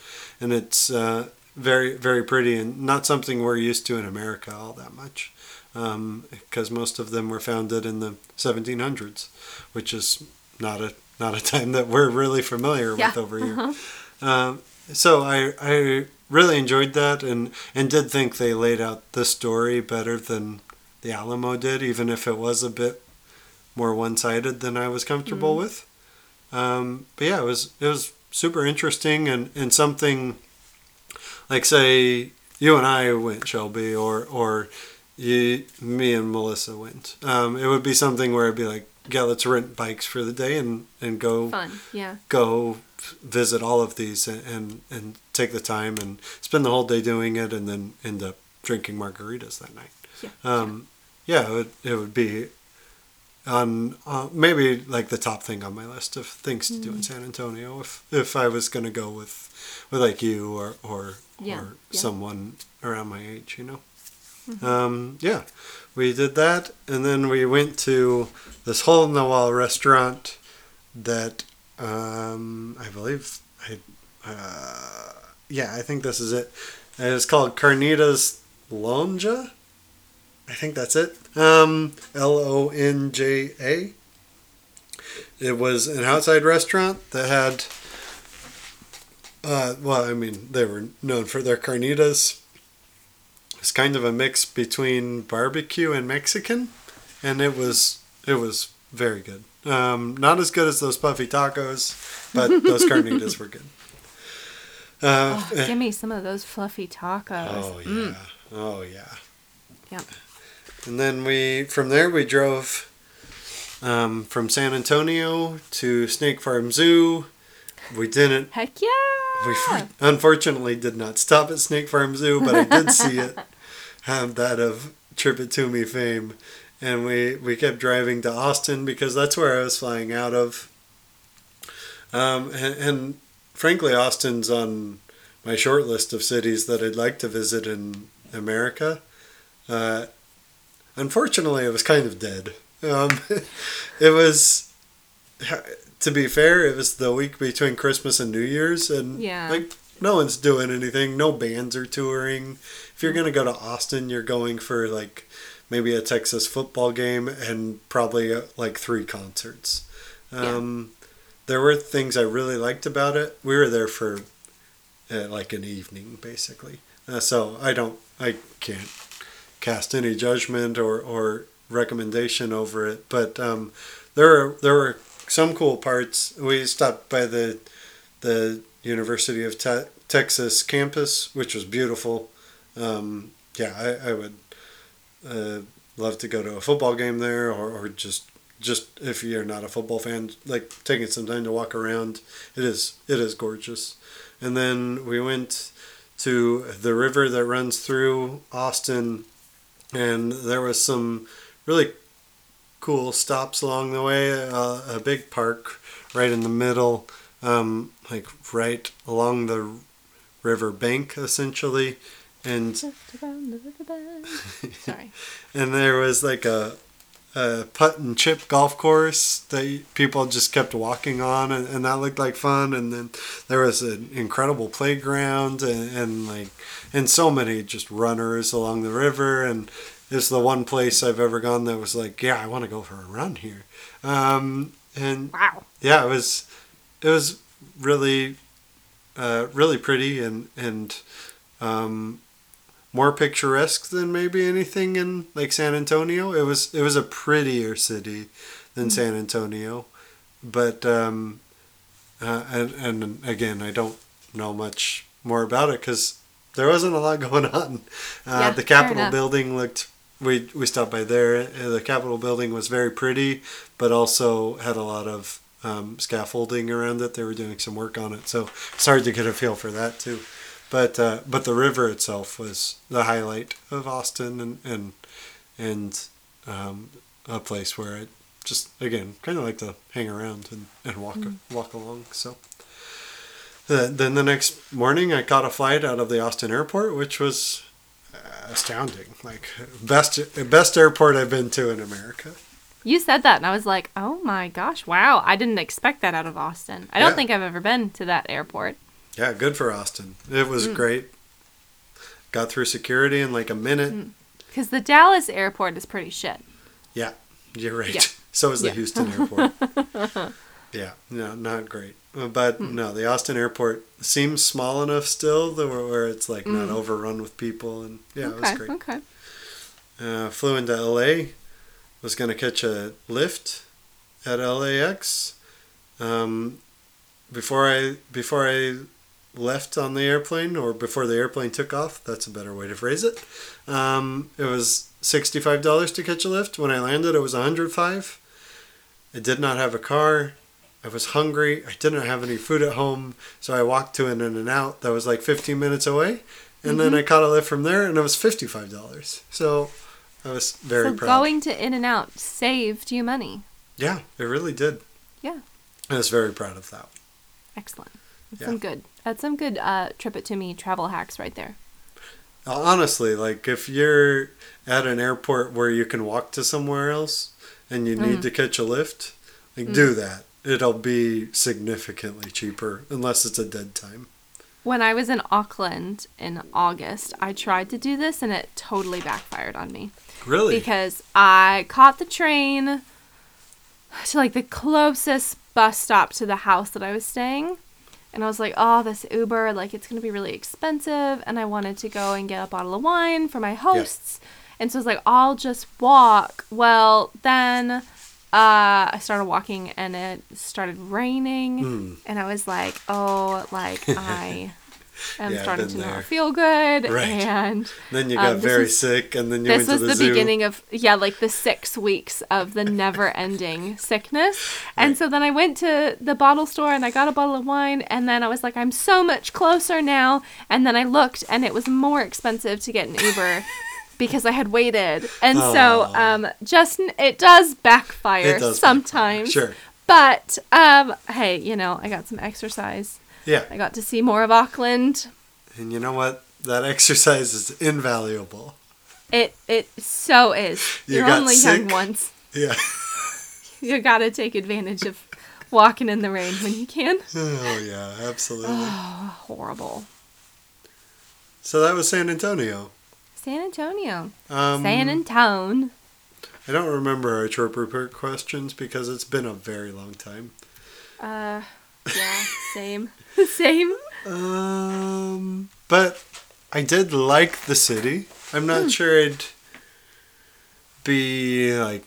Speaker 1: and it's uh, very very pretty and not something we're used to in America all that much, because um, most of them were founded in the 1700s, which is not a not a time that we're really familiar yeah. with over here. Uh-huh. Um, so I I really enjoyed that and and did think they laid out the story better than the Alamo did, even if it was a bit more one sided than I was comfortable mm. with. Um, but yeah, it was it was super interesting and, and something like say you and I went Shelby or or you, me and Melissa went. Um, it would be something where it'd be like, yeah, let's rent bikes for the day and, and go
Speaker 2: fun, yeah,
Speaker 1: go visit all of these and, and and take the time and spend the whole day doing it and then end up drinking margaritas that night. Yeah, um, yeah, it would, it would be on uh, maybe like the top thing on my list of things to do in San Antonio if if I was gonna go with with like you or or
Speaker 2: Yeah,
Speaker 1: or
Speaker 2: yeah.
Speaker 1: someone around my age, you know.
Speaker 2: Mm-hmm.
Speaker 1: Um, yeah, we did that, and then we went to this hole in the wall restaurant that um, I believe I uh, yeah I think this is it. And It's called Carnitas Lonja. I think that's it. Um, L O N J A. It was an outside restaurant that had. Uh, well, I mean, they were known for their carnitas. It's kind of a mix between barbecue and Mexican, and it was it was very good. Um, not as good as those puffy tacos, but those carnitas were good. Uh,
Speaker 2: Oh, give me some of those fluffy tacos.
Speaker 1: Oh yeah.
Speaker 2: Mm.
Speaker 1: Oh yeah.
Speaker 2: Yep.
Speaker 1: And then we from there we drove um, from San Antonio to Snake Farm Zoo. We didn't.
Speaker 2: Heck yeah!
Speaker 1: We unfortunately did not stop at Snake Farm Zoo, but I did see it. Have that of Trip It To Me fame, and we we kept driving to Austin because that's where I was flying out of. Um, and, and frankly, Austin's on my short list of cities that I'd like to visit in America. Uh, unfortunately, it was kind of dead. Um, it was, to be fair, it was the week between Christmas and New Year's, and
Speaker 2: Yeah.
Speaker 1: like no one's doing anything. No bands are touring. If you're gonna go to Austin, you're going for like maybe a Texas football game and probably uh, like three concerts. Um, There were things I really liked about it. We were there for uh, like an evening, basically. Uh, so I don't, I can't cast any judgment or, or recommendation over it. But um, there were there were some cool parts. We stopped by the the University of Te- Texas campus, which was beautiful. Um, yeah, I, I would uh, love to go to a football game there, or, or just just if you're not a football fan, like taking some time to walk around. It is it is gorgeous. And then we went to the river that runs through Austin, and there was some really cool stops along the way. Uh, a big park right in the middle, um, like right along the river bank, essentially. And
Speaker 2: Just around the river bend. Sorry.
Speaker 1: and there was like a, a putt and chip golf course that people just kept walking on, and, and that looked like fun. And then there was an incredible playground, and, and like and so many just runners along the river. And it's the one place I've ever gone that was like, yeah, I want to go for a run here. Um, and
Speaker 2: Wow.
Speaker 1: yeah, it was it was really uh, really pretty and and um, more picturesque than maybe anything in like San Antonio. It was it was a prettier city than San Antonio, but um, uh, and and again, I don't know much more about it because there wasn't a lot going on. Uh,
Speaker 2: Yeah,
Speaker 1: the Capitol building looked. We we stopped by there. Uh, The Capitol building was very pretty, but also had a lot of um, scaffolding around it. They were doing some work on it, so it's hard to get a feel for that too. But uh, but the river itself was the highlight of Austin, and and and um, a place where I just again kind of like to hang around and, and walk walk along. So. Uh, then the next morning, I caught a flight out of the Austin airport, which was astounding. Like best best airport I've been to in America.
Speaker 2: You said that, and I was like, oh my gosh, wow. I didn't expect that out of Austin. I don't
Speaker 1: Yeah.
Speaker 2: think I've ever been to that airport.
Speaker 1: Yeah, good for Austin. It was great. Got through security in like a minute.
Speaker 2: Because the Dallas airport is pretty shit.
Speaker 1: Yeah, you're right.
Speaker 2: Yeah.
Speaker 1: So is the
Speaker 2: Yeah.
Speaker 1: Houston airport. yeah, no, not great. Uh, But
Speaker 2: Hmm.
Speaker 1: no, the Austin airport seems small enough still that where, it's like not overrun with people, and yeah, it was
Speaker 2: okay,
Speaker 1: great.
Speaker 2: okay.
Speaker 1: Uh, flew into LA. Was gonna catch a lift at LAX. Um, before I before I left on the airplane, or before the airplane took off, that's a better way to phrase it. Um, it was sixty five dollars to catch a lift. When I landed, it was one hundred five. I did not have a car. I was hungry. I didn't have any food at home, so I walked to an In-N-Out that was like fifteen minutes away, and then I caught a lift from there, and it was fifty five dollars. So I was very
Speaker 2: so
Speaker 1: proud.
Speaker 2: going to In-N-Out saved you money.
Speaker 1: yeah, it really did.
Speaker 2: Yeah.
Speaker 1: I was very proud of that.
Speaker 2: Excellent. That's
Speaker 1: Yeah.
Speaker 2: some good. That's some good uh, trip it to me travel hacks right there.
Speaker 1: Honestly, like if you're at an airport where you can walk to somewhere else and you
Speaker 2: Mm.
Speaker 1: need to catch a lift, like do that. It'll be significantly cheaper unless it's a dead time.
Speaker 2: When I was in Auckland in August, I tried to do this and it totally backfired on me.
Speaker 1: Really?
Speaker 2: because I caught the train to like the closest bus stop to the house that I was staying. And I was like, oh, this Uber, like it's going to be really expensive. And I wanted to go and get a bottle of wine for my hosts. And so I was like, I'll just walk. Well, then uh, I started walking and it started raining.
Speaker 1: Hmm.
Speaker 2: And I was like, oh, like I am
Speaker 1: Yeah,
Speaker 2: starting to
Speaker 1: there.
Speaker 2: not feel good.
Speaker 1: Right.
Speaker 2: And
Speaker 1: then you
Speaker 2: um,
Speaker 1: got
Speaker 2: this
Speaker 1: very
Speaker 2: was-
Speaker 1: sick and then you
Speaker 2: this
Speaker 1: went
Speaker 2: was
Speaker 1: to
Speaker 2: the, hospital.
Speaker 1: This was the, zoo.
Speaker 2: beginning of yeah like the six weeks of the never ending sickness and
Speaker 1: Right.
Speaker 2: so then i went to the bottle store and i got a bottle of wine and then i was like i'm so much closer now and then i looked and it was more expensive to get an uber because i had waited and so um just it does backfire
Speaker 1: It does
Speaker 2: sometimes
Speaker 1: Sure.
Speaker 2: but um hey you know i got some exercise
Speaker 1: Yeah.
Speaker 2: i got to see more of auckland
Speaker 1: And you know what? That exercise is invaluable.
Speaker 2: it it so is
Speaker 1: You
Speaker 2: you're
Speaker 1: got
Speaker 2: only young
Speaker 1: sick?
Speaker 2: once
Speaker 1: Yeah.
Speaker 2: you gotta take advantage of walking in the rain when you can.
Speaker 1: oh yeah, absolutely.
Speaker 2: Horrible.
Speaker 1: so that was San Antonio.
Speaker 2: San Antonio.
Speaker 1: Um,
Speaker 2: San Antone.
Speaker 1: I don't remember our trip report questions because it's been a very long time.
Speaker 2: Uh, yeah, same. same.
Speaker 1: Um, but I did like the city. I'm
Speaker 2: Hmm.
Speaker 1: not sure I'd be like,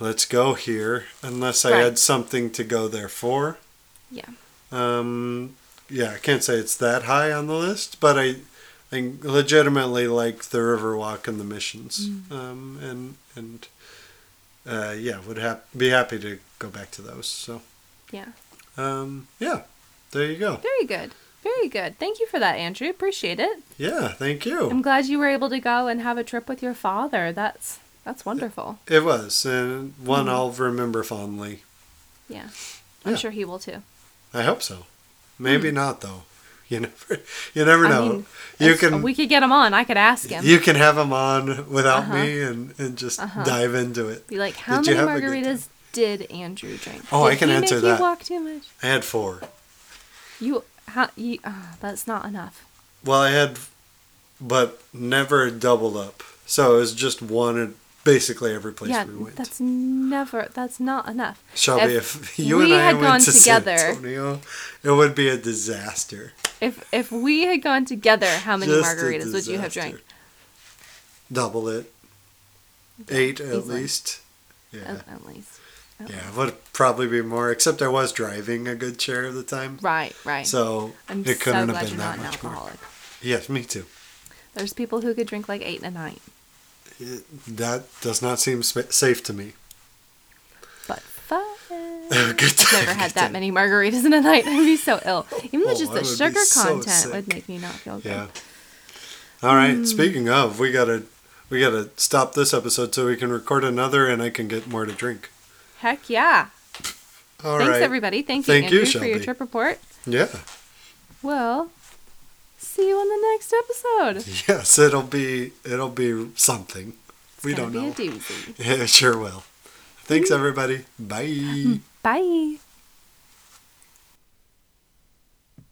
Speaker 1: let's go here unless I
Speaker 2: Right.
Speaker 1: had something to go there for.
Speaker 2: Yeah.
Speaker 1: Um, yeah, I can't say it's that high on the list, but I, I legitimately like the Riverwalk and the missions.
Speaker 2: Hmm.
Speaker 1: Um, and and uh, yeah, would hap- be happy to go back to those. So
Speaker 2: Yeah.
Speaker 1: um, yeah, there you go.
Speaker 2: Very good. Very good. Thank you for that, Andrew. Appreciate it.
Speaker 1: Yeah, thank you.
Speaker 2: I'm glad you were able to go and have a trip with your father. That's that's wonderful.
Speaker 1: It was, and one
Speaker 2: Hmm.
Speaker 1: I'll remember fondly.
Speaker 2: Yeah. I'm
Speaker 1: Yeah.
Speaker 2: sure he will too.
Speaker 1: I hope so. Maybe not though. You never, you never.
Speaker 2: I
Speaker 1: know.
Speaker 2: mean,
Speaker 1: you can,
Speaker 2: we could get him on. I could ask him.
Speaker 1: you can have him on without
Speaker 2: Uh-huh.
Speaker 1: me and, and just
Speaker 2: Uh-huh.
Speaker 1: dive into it.
Speaker 2: Be like, how
Speaker 1: Did
Speaker 2: many margaritas did Andrew drink?
Speaker 1: Oh, I
Speaker 2: Did
Speaker 1: can
Speaker 2: he
Speaker 1: answer
Speaker 2: make
Speaker 1: that.
Speaker 2: You walk too much.
Speaker 1: I had four.
Speaker 2: You, how, you, oh, that's not enough.
Speaker 1: Well, I had, but never doubled up. So it was just one at basically every place
Speaker 2: yeah,
Speaker 1: we went.
Speaker 2: that's never. That's not enough.
Speaker 1: Shelby,
Speaker 2: if
Speaker 1: if, you and I
Speaker 2: had
Speaker 1: went
Speaker 2: gone
Speaker 1: to
Speaker 2: together-
Speaker 1: San Antonio, it would be a disaster.
Speaker 2: If if we had gone together, how many
Speaker 1: Just
Speaker 2: margaritas would you have drank?
Speaker 1: Double it. Eight at
Speaker 2: Easily.
Speaker 1: least. Yeah.
Speaker 2: At, at least. At
Speaker 1: Yeah, it would probably be more, except I was driving a good share of the time.
Speaker 2: Right, right.
Speaker 1: So
Speaker 2: I'm
Speaker 1: it couldn't
Speaker 2: glad
Speaker 1: have been that much more. Yes, me too.
Speaker 2: There's people who could drink like eight in a night,
Speaker 1: It- that does not seem sp- safe to me.
Speaker 2: but fun.
Speaker 1: good
Speaker 2: I've never had that many margaritas in a night. I'd be so ill. Even though
Speaker 1: Oh,
Speaker 2: just the sugar
Speaker 1: so
Speaker 2: content would make me not feel good.
Speaker 1: Yeah. All right.
Speaker 2: Hmm.
Speaker 1: Speaking of, we gotta we gotta stop this episode so we can record another, and I can get more to drink.
Speaker 2: Heck yeah.
Speaker 1: All
Speaker 2: Thanks
Speaker 1: right.
Speaker 2: everybody. Thank you,
Speaker 1: Thank you,
Speaker 2: Andrew, for your trip report.
Speaker 1: Yeah.
Speaker 2: Well, see you on the next episode.
Speaker 1: Yes, it'll be it'll be something. We don't know.
Speaker 2: be a doozy.
Speaker 1: Yeah, it sure will. Thanks everybody. Bye.
Speaker 2: Bye.